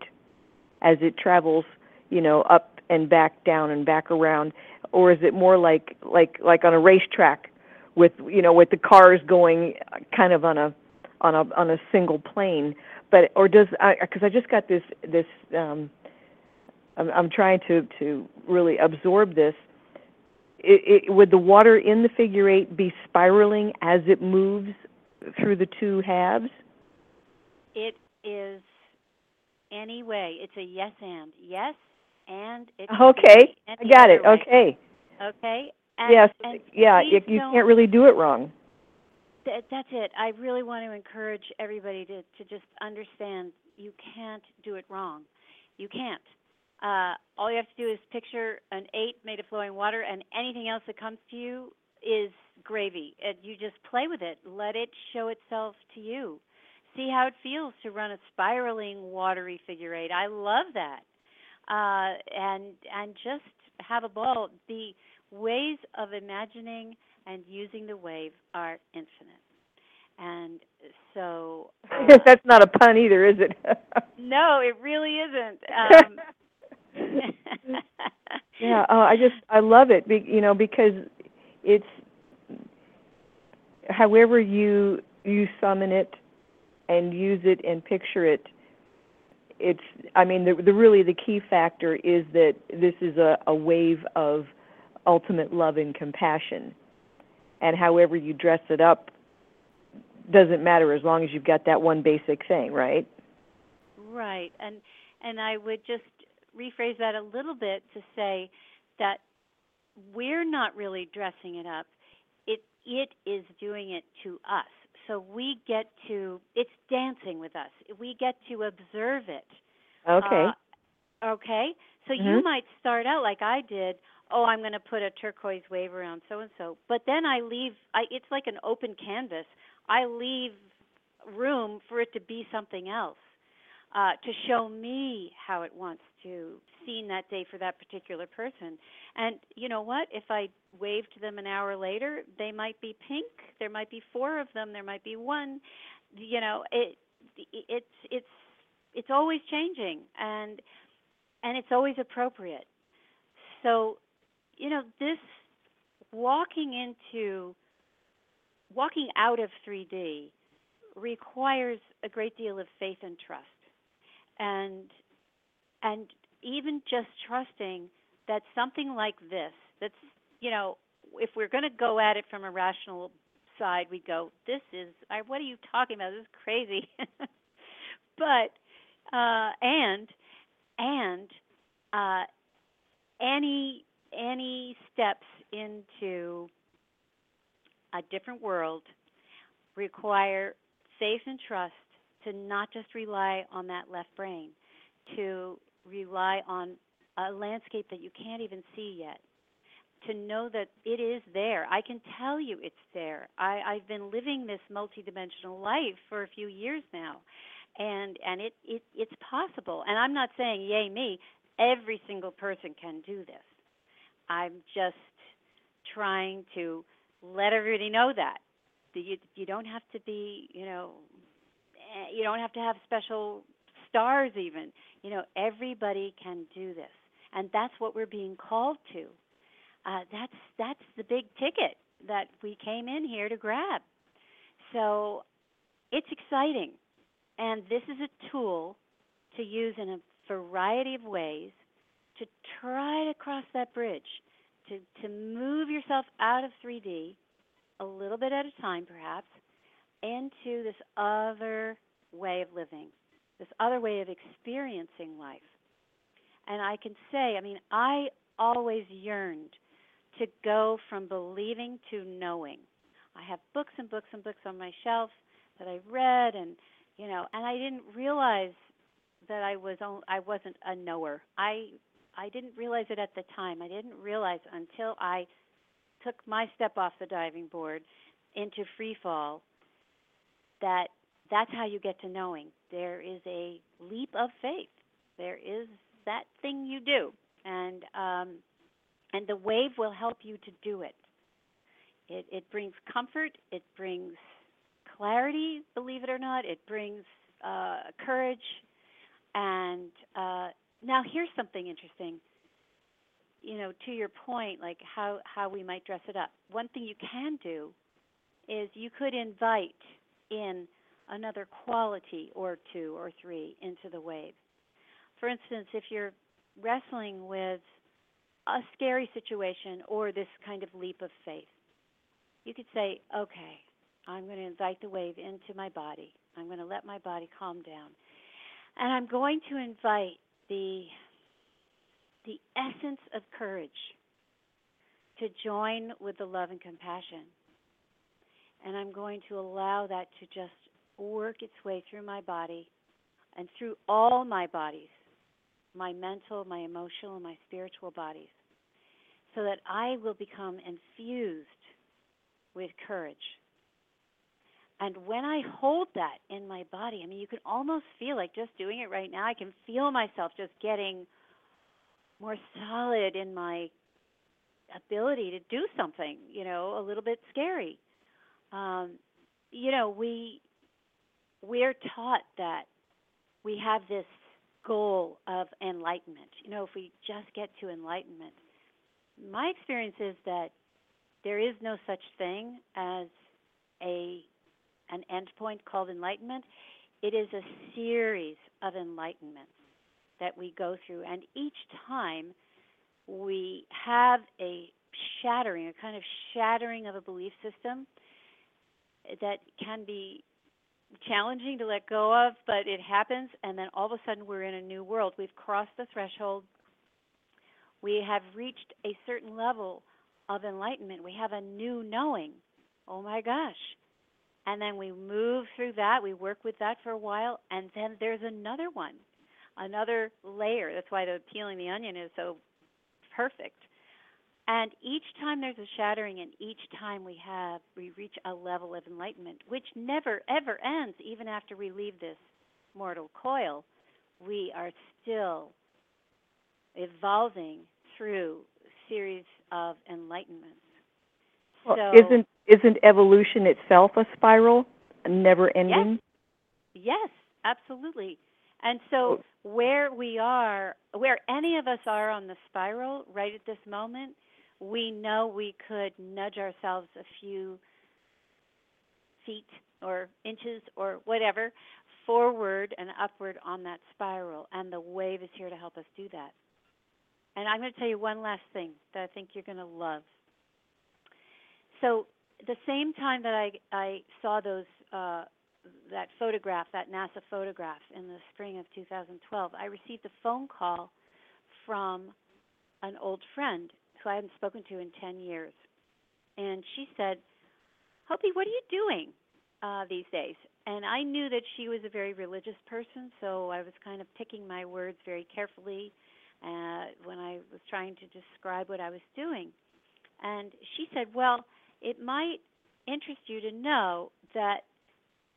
as it travels, you know, up and back down and back around, or is it more like like like on a racetrack with you know with the cars going kind of on a on a on a single plane? But or does because I, I just got this this um, I'm, I'm trying to to really absorb this. It, it, would the water in the figure eight be spiraling as it moves through the two halves? It is any way. It's a yes and yes and it. Okay, I got it. way. Okay. Okay. And, yes. And yeah. If you can't really do it wrong. Th- that's it. I really want to encourage everybody to to just understand you can't do it wrong. You can't. Uh, all you have to do is picture an eight made of flowing water, and anything else that comes to you is gravy. And you just play with it. Let it show itself to you. See how it feels to run a spiraling watery figure eight. I love that. Uh, and and just have a ball. The ways of imagining and using the wave are infinite. And so uh, That's not a pun either, is it? no, it really isn't. Um, yeah, uh, I just I love it. Be, you know, because it's however you you summon it and use it and picture it. It's I mean the the really the key factor is that this is a, a wave of ultimate love and compassion. And however you dress it up doesn't matter as long as you've got that one basic thing, right? Right. And and I would just rephrase that a little bit to say that we're not really dressing it up. It it is doing it to us. So we get to it's dancing with us. We get to observe it. Okay. Uh, okay. So Mhm. you might start out like I did. Oh, I'm going to put a turquoise wave around so and so. But then I leave. I it's like an open canvas. I leave room for it to be something else, uh, to show me how it wants to scene that day for that particular person. And you know what? If I wave to them an hour later, they might be pink. There might be four of them. There might be one. You know, it it's it's it's always changing, and and it's always appropriate. So, you know, this walking into walking out of 3D requires a great deal of faith and trust. And and even just trusting that something like this that's you know, if we're going to go at it from a rational side, we go, this is what are you talking about? This is crazy. but uh and and uh any any steps into a different world require faith and trust to not just rely on that left brain, to rely on a landscape that you can't even see yet, to know that it is there. I can tell you it's there. I, I've been living this multidimensional life for a few years now, and and it, it it's possible. And I'm not saying yay me. Every single person can do this. I'm just trying to let everybody know that you you don't have to be you know eh, you don't have to have special stars even. You know everybody can do this and that's what we're being called to. Uh, that's that's the big ticket that we came in here to grab. So it's exciting and this is a tool to use in a variety of ways to try to cross that bridge to to move yourself out of 3D a little bit at a time, perhaps, into this other way of living, this other way of experiencing life. And I can say, I mean, I always yearned to go from believing to knowing. I have books and books and books on my shelf that I read, and you know, and I didn't realize that I was on, I wasn't a knower. I I didn't realize it at the time. I didn't realize until I took my step off the diving board into free fall that that's how you get to knowing. There is a leap of faith. There is that thing you do, and um, and the wave will help you to do it. It it brings comfort. It brings clarity. Believe it or not, it brings uh, courage. And uh, now here's something interesting you know, to your point, like how how we might dress it up. One thing you can do is you could invite in another quality or two or three into the wave. For instance, if you're wrestling with a scary situation or this kind of leap of faith, you could say, "Okay, I'm going to invite the wave into my body. I'm going to let my body calm down. And I'm going to invite the the essence of courage to join with the love and compassion. And I'm going to allow that to just work its way through my body and through all my bodies my mental, my emotional, my spiritual bodies so that I will become infused with courage. And when I hold that in my body, I mean, you can almost feel like just doing it right now, I can feel myself just getting more solid in my ability to do something, you know, a little bit scary. Um, you know, we we're taught that we have this goal of enlightenment. You know, if we just get to enlightenment, my experience is that there is no such thing as a an endpoint called enlightenment. It is a series of enlightenments that we go through, and each time we have a shattering, a kind of shattering of a belief system that can be challenging to let go of, but it happens, and then all of a sudden we're in a new world. We've crossed the threshold. We have reached a certain level of enlightenment. We have a new knowing. Oh my gosh. And then we move through that, we work with that for a while, and then there's another one, another layer. That's why the peeling the onion is so perfect. And each time there's a shattering, and each time we have, we reach a level of enlightenment, which never ever ends, even after we leave this mortal coil. We are still evolving through series of enlightenments. Well, so, isn't isn't evolution itself a spiral, never ending? Yes, yes, absolutely. And so, where we are, where any of us are on the spiral right at this moment, we know we could nudge ourselves a few feet or inches or whatever forward and upward on that spiral. And the wave is here to help us do that. And I'm going to tell you one last thing that I think you're going to love. So, the same time that I, I saw those uh, that photograph, that NASA photograph in the spring of 2012, I received a phone call from an old friend who I hadn't spoken to in 10 years. And she said, Hopi, what are you doing uh, these days? And I knew that she was a very religious person, so I was kind of picking my words very carefully uh, when I was trying to describe what I was doing. And she said, Well, it might interest you to know that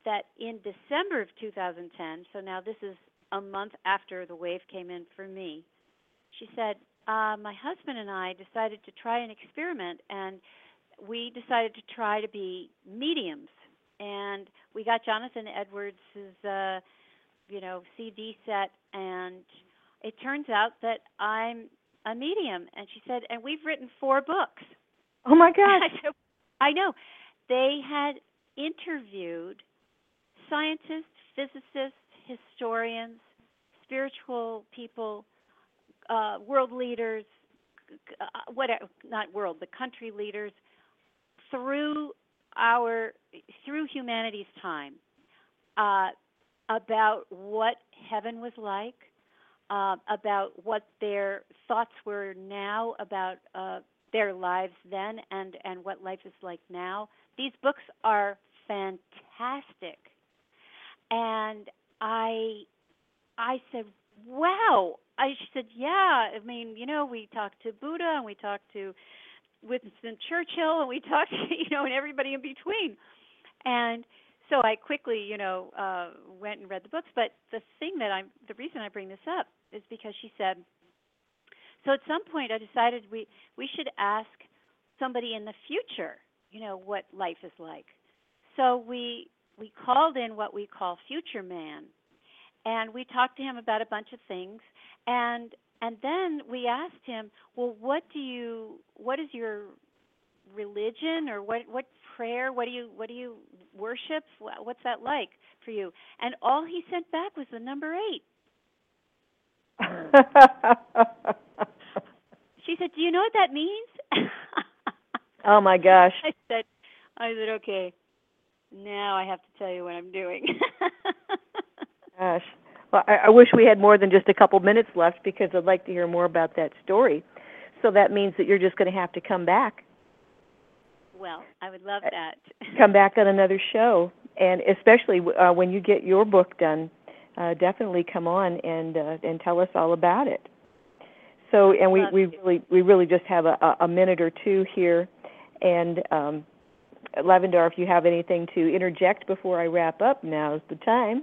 that in December of 2010, so now this is a month after the wave came in for me, she said, uh, my husband and I decided to try an experiment, and we decided to try to be mediums. And we got Jonathan Edwards' uh, you know CD set, and it turns out that I'm a medium. And she said, and we've written four books. Oh my gosh! I know. They had interviewed scientists, physicists, historians, spiritual people uh, world leaders, uh, whatever, not world, but country leaders, through our through humanity's time, uh, about what heaven was like, uh, about what their thoughts were now about uh, their lives then, and and what life is like now. These books are fantastic, and I I said, wow, I she said, yeah. I mean, you know, we talked to Buddha and we talked to Winston Churchill and we talked, you know, and everybody in between. And so I quickly, you know, uh, went and read the books. But the thing that I'm, the reason I bring this up is because she said. So at some point, I decided we we should ask somebody in the future, you know, what life is like. So we we called in what we call Future Man, and we talked to him about a bunch of things and and then we asked him well what do you what is your religion or what what prayer what do you what do you worship? What's that like for you? And all he sent back was the number 8 she said do you know what that means oh my gosh i said i said okay now I have to tell you what I'm doing. Gosh. Well, I, I wish we had more than just a couple minutes left because I'd like to hear more about that story. So that means that you're just going to have to come back, well, I would love that. come back on another show, and especially uh, when you get your book done, uh, definitely come on and uh, and tell us all about it. So, and we we really we really just have a, a- a minute or two here, and um, Lavendar, if you have anything to interject before I wrap up, now's the time.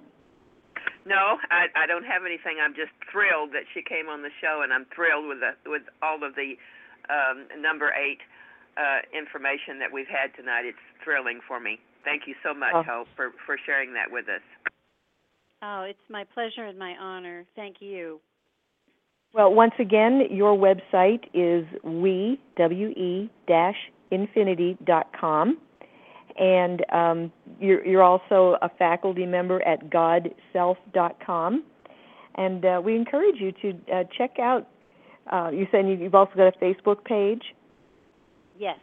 No, I, I don't have anything. I'm just thrilled that she came on the show, and I'm thrilled with the with all of the um, number eight uh, information that we've had tonight. It's thrilling for me. Thank you so much, Oh. Hope, for for sharing that with us. Oh, it's my pleasure and my honor. Thank you. Well, once again, your website is we w e dash infinity dot com, and um, you're you're also a faculty member at godself.com. and uh, we encourage you to uh, check out. Uh, you said you- you've also got a Facebook page. Yes.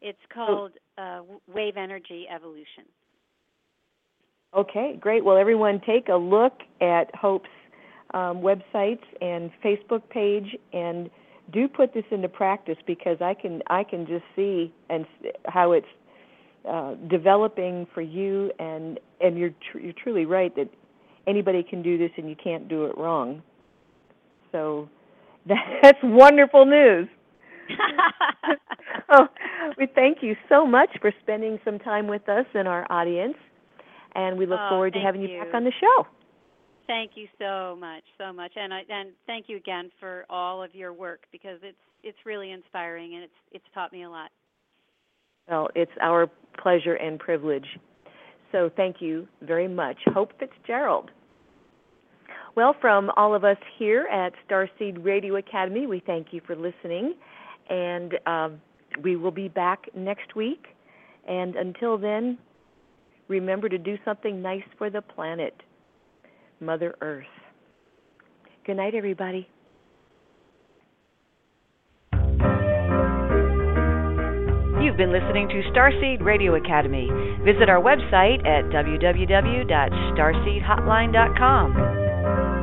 It's called uh, Wave Energy Evolution. Okay, great. Well, everyone, take a look at Hope's um, websites and Facebook page, and do put this into practice because I can I can just see and how it's uh, developing for you, and and you're tr- you're truly right that anybody can do this and you can't do it wrong. So that's wonderful news. oh, we thank you so much for spending some time with us and our audience, and we look Oh, forward to having you you. back on the show. Thank you so much, so much, and I, and thank you again for all of your work because it's it's really inspiring and it's it's taught me a lot. Well, it's our pleasure and privilege. So thank you very much. Hope Fitzgerald. Well, from all of us here at Starseed Radio Academy, we thank you for listening, and um, we will be back next week. And until then, remember to do something nice for the planet, Mother Earth. Good night, everybody. You've been listening to Starseed Radio Academy. Visit our website at www.starseedhotline.com.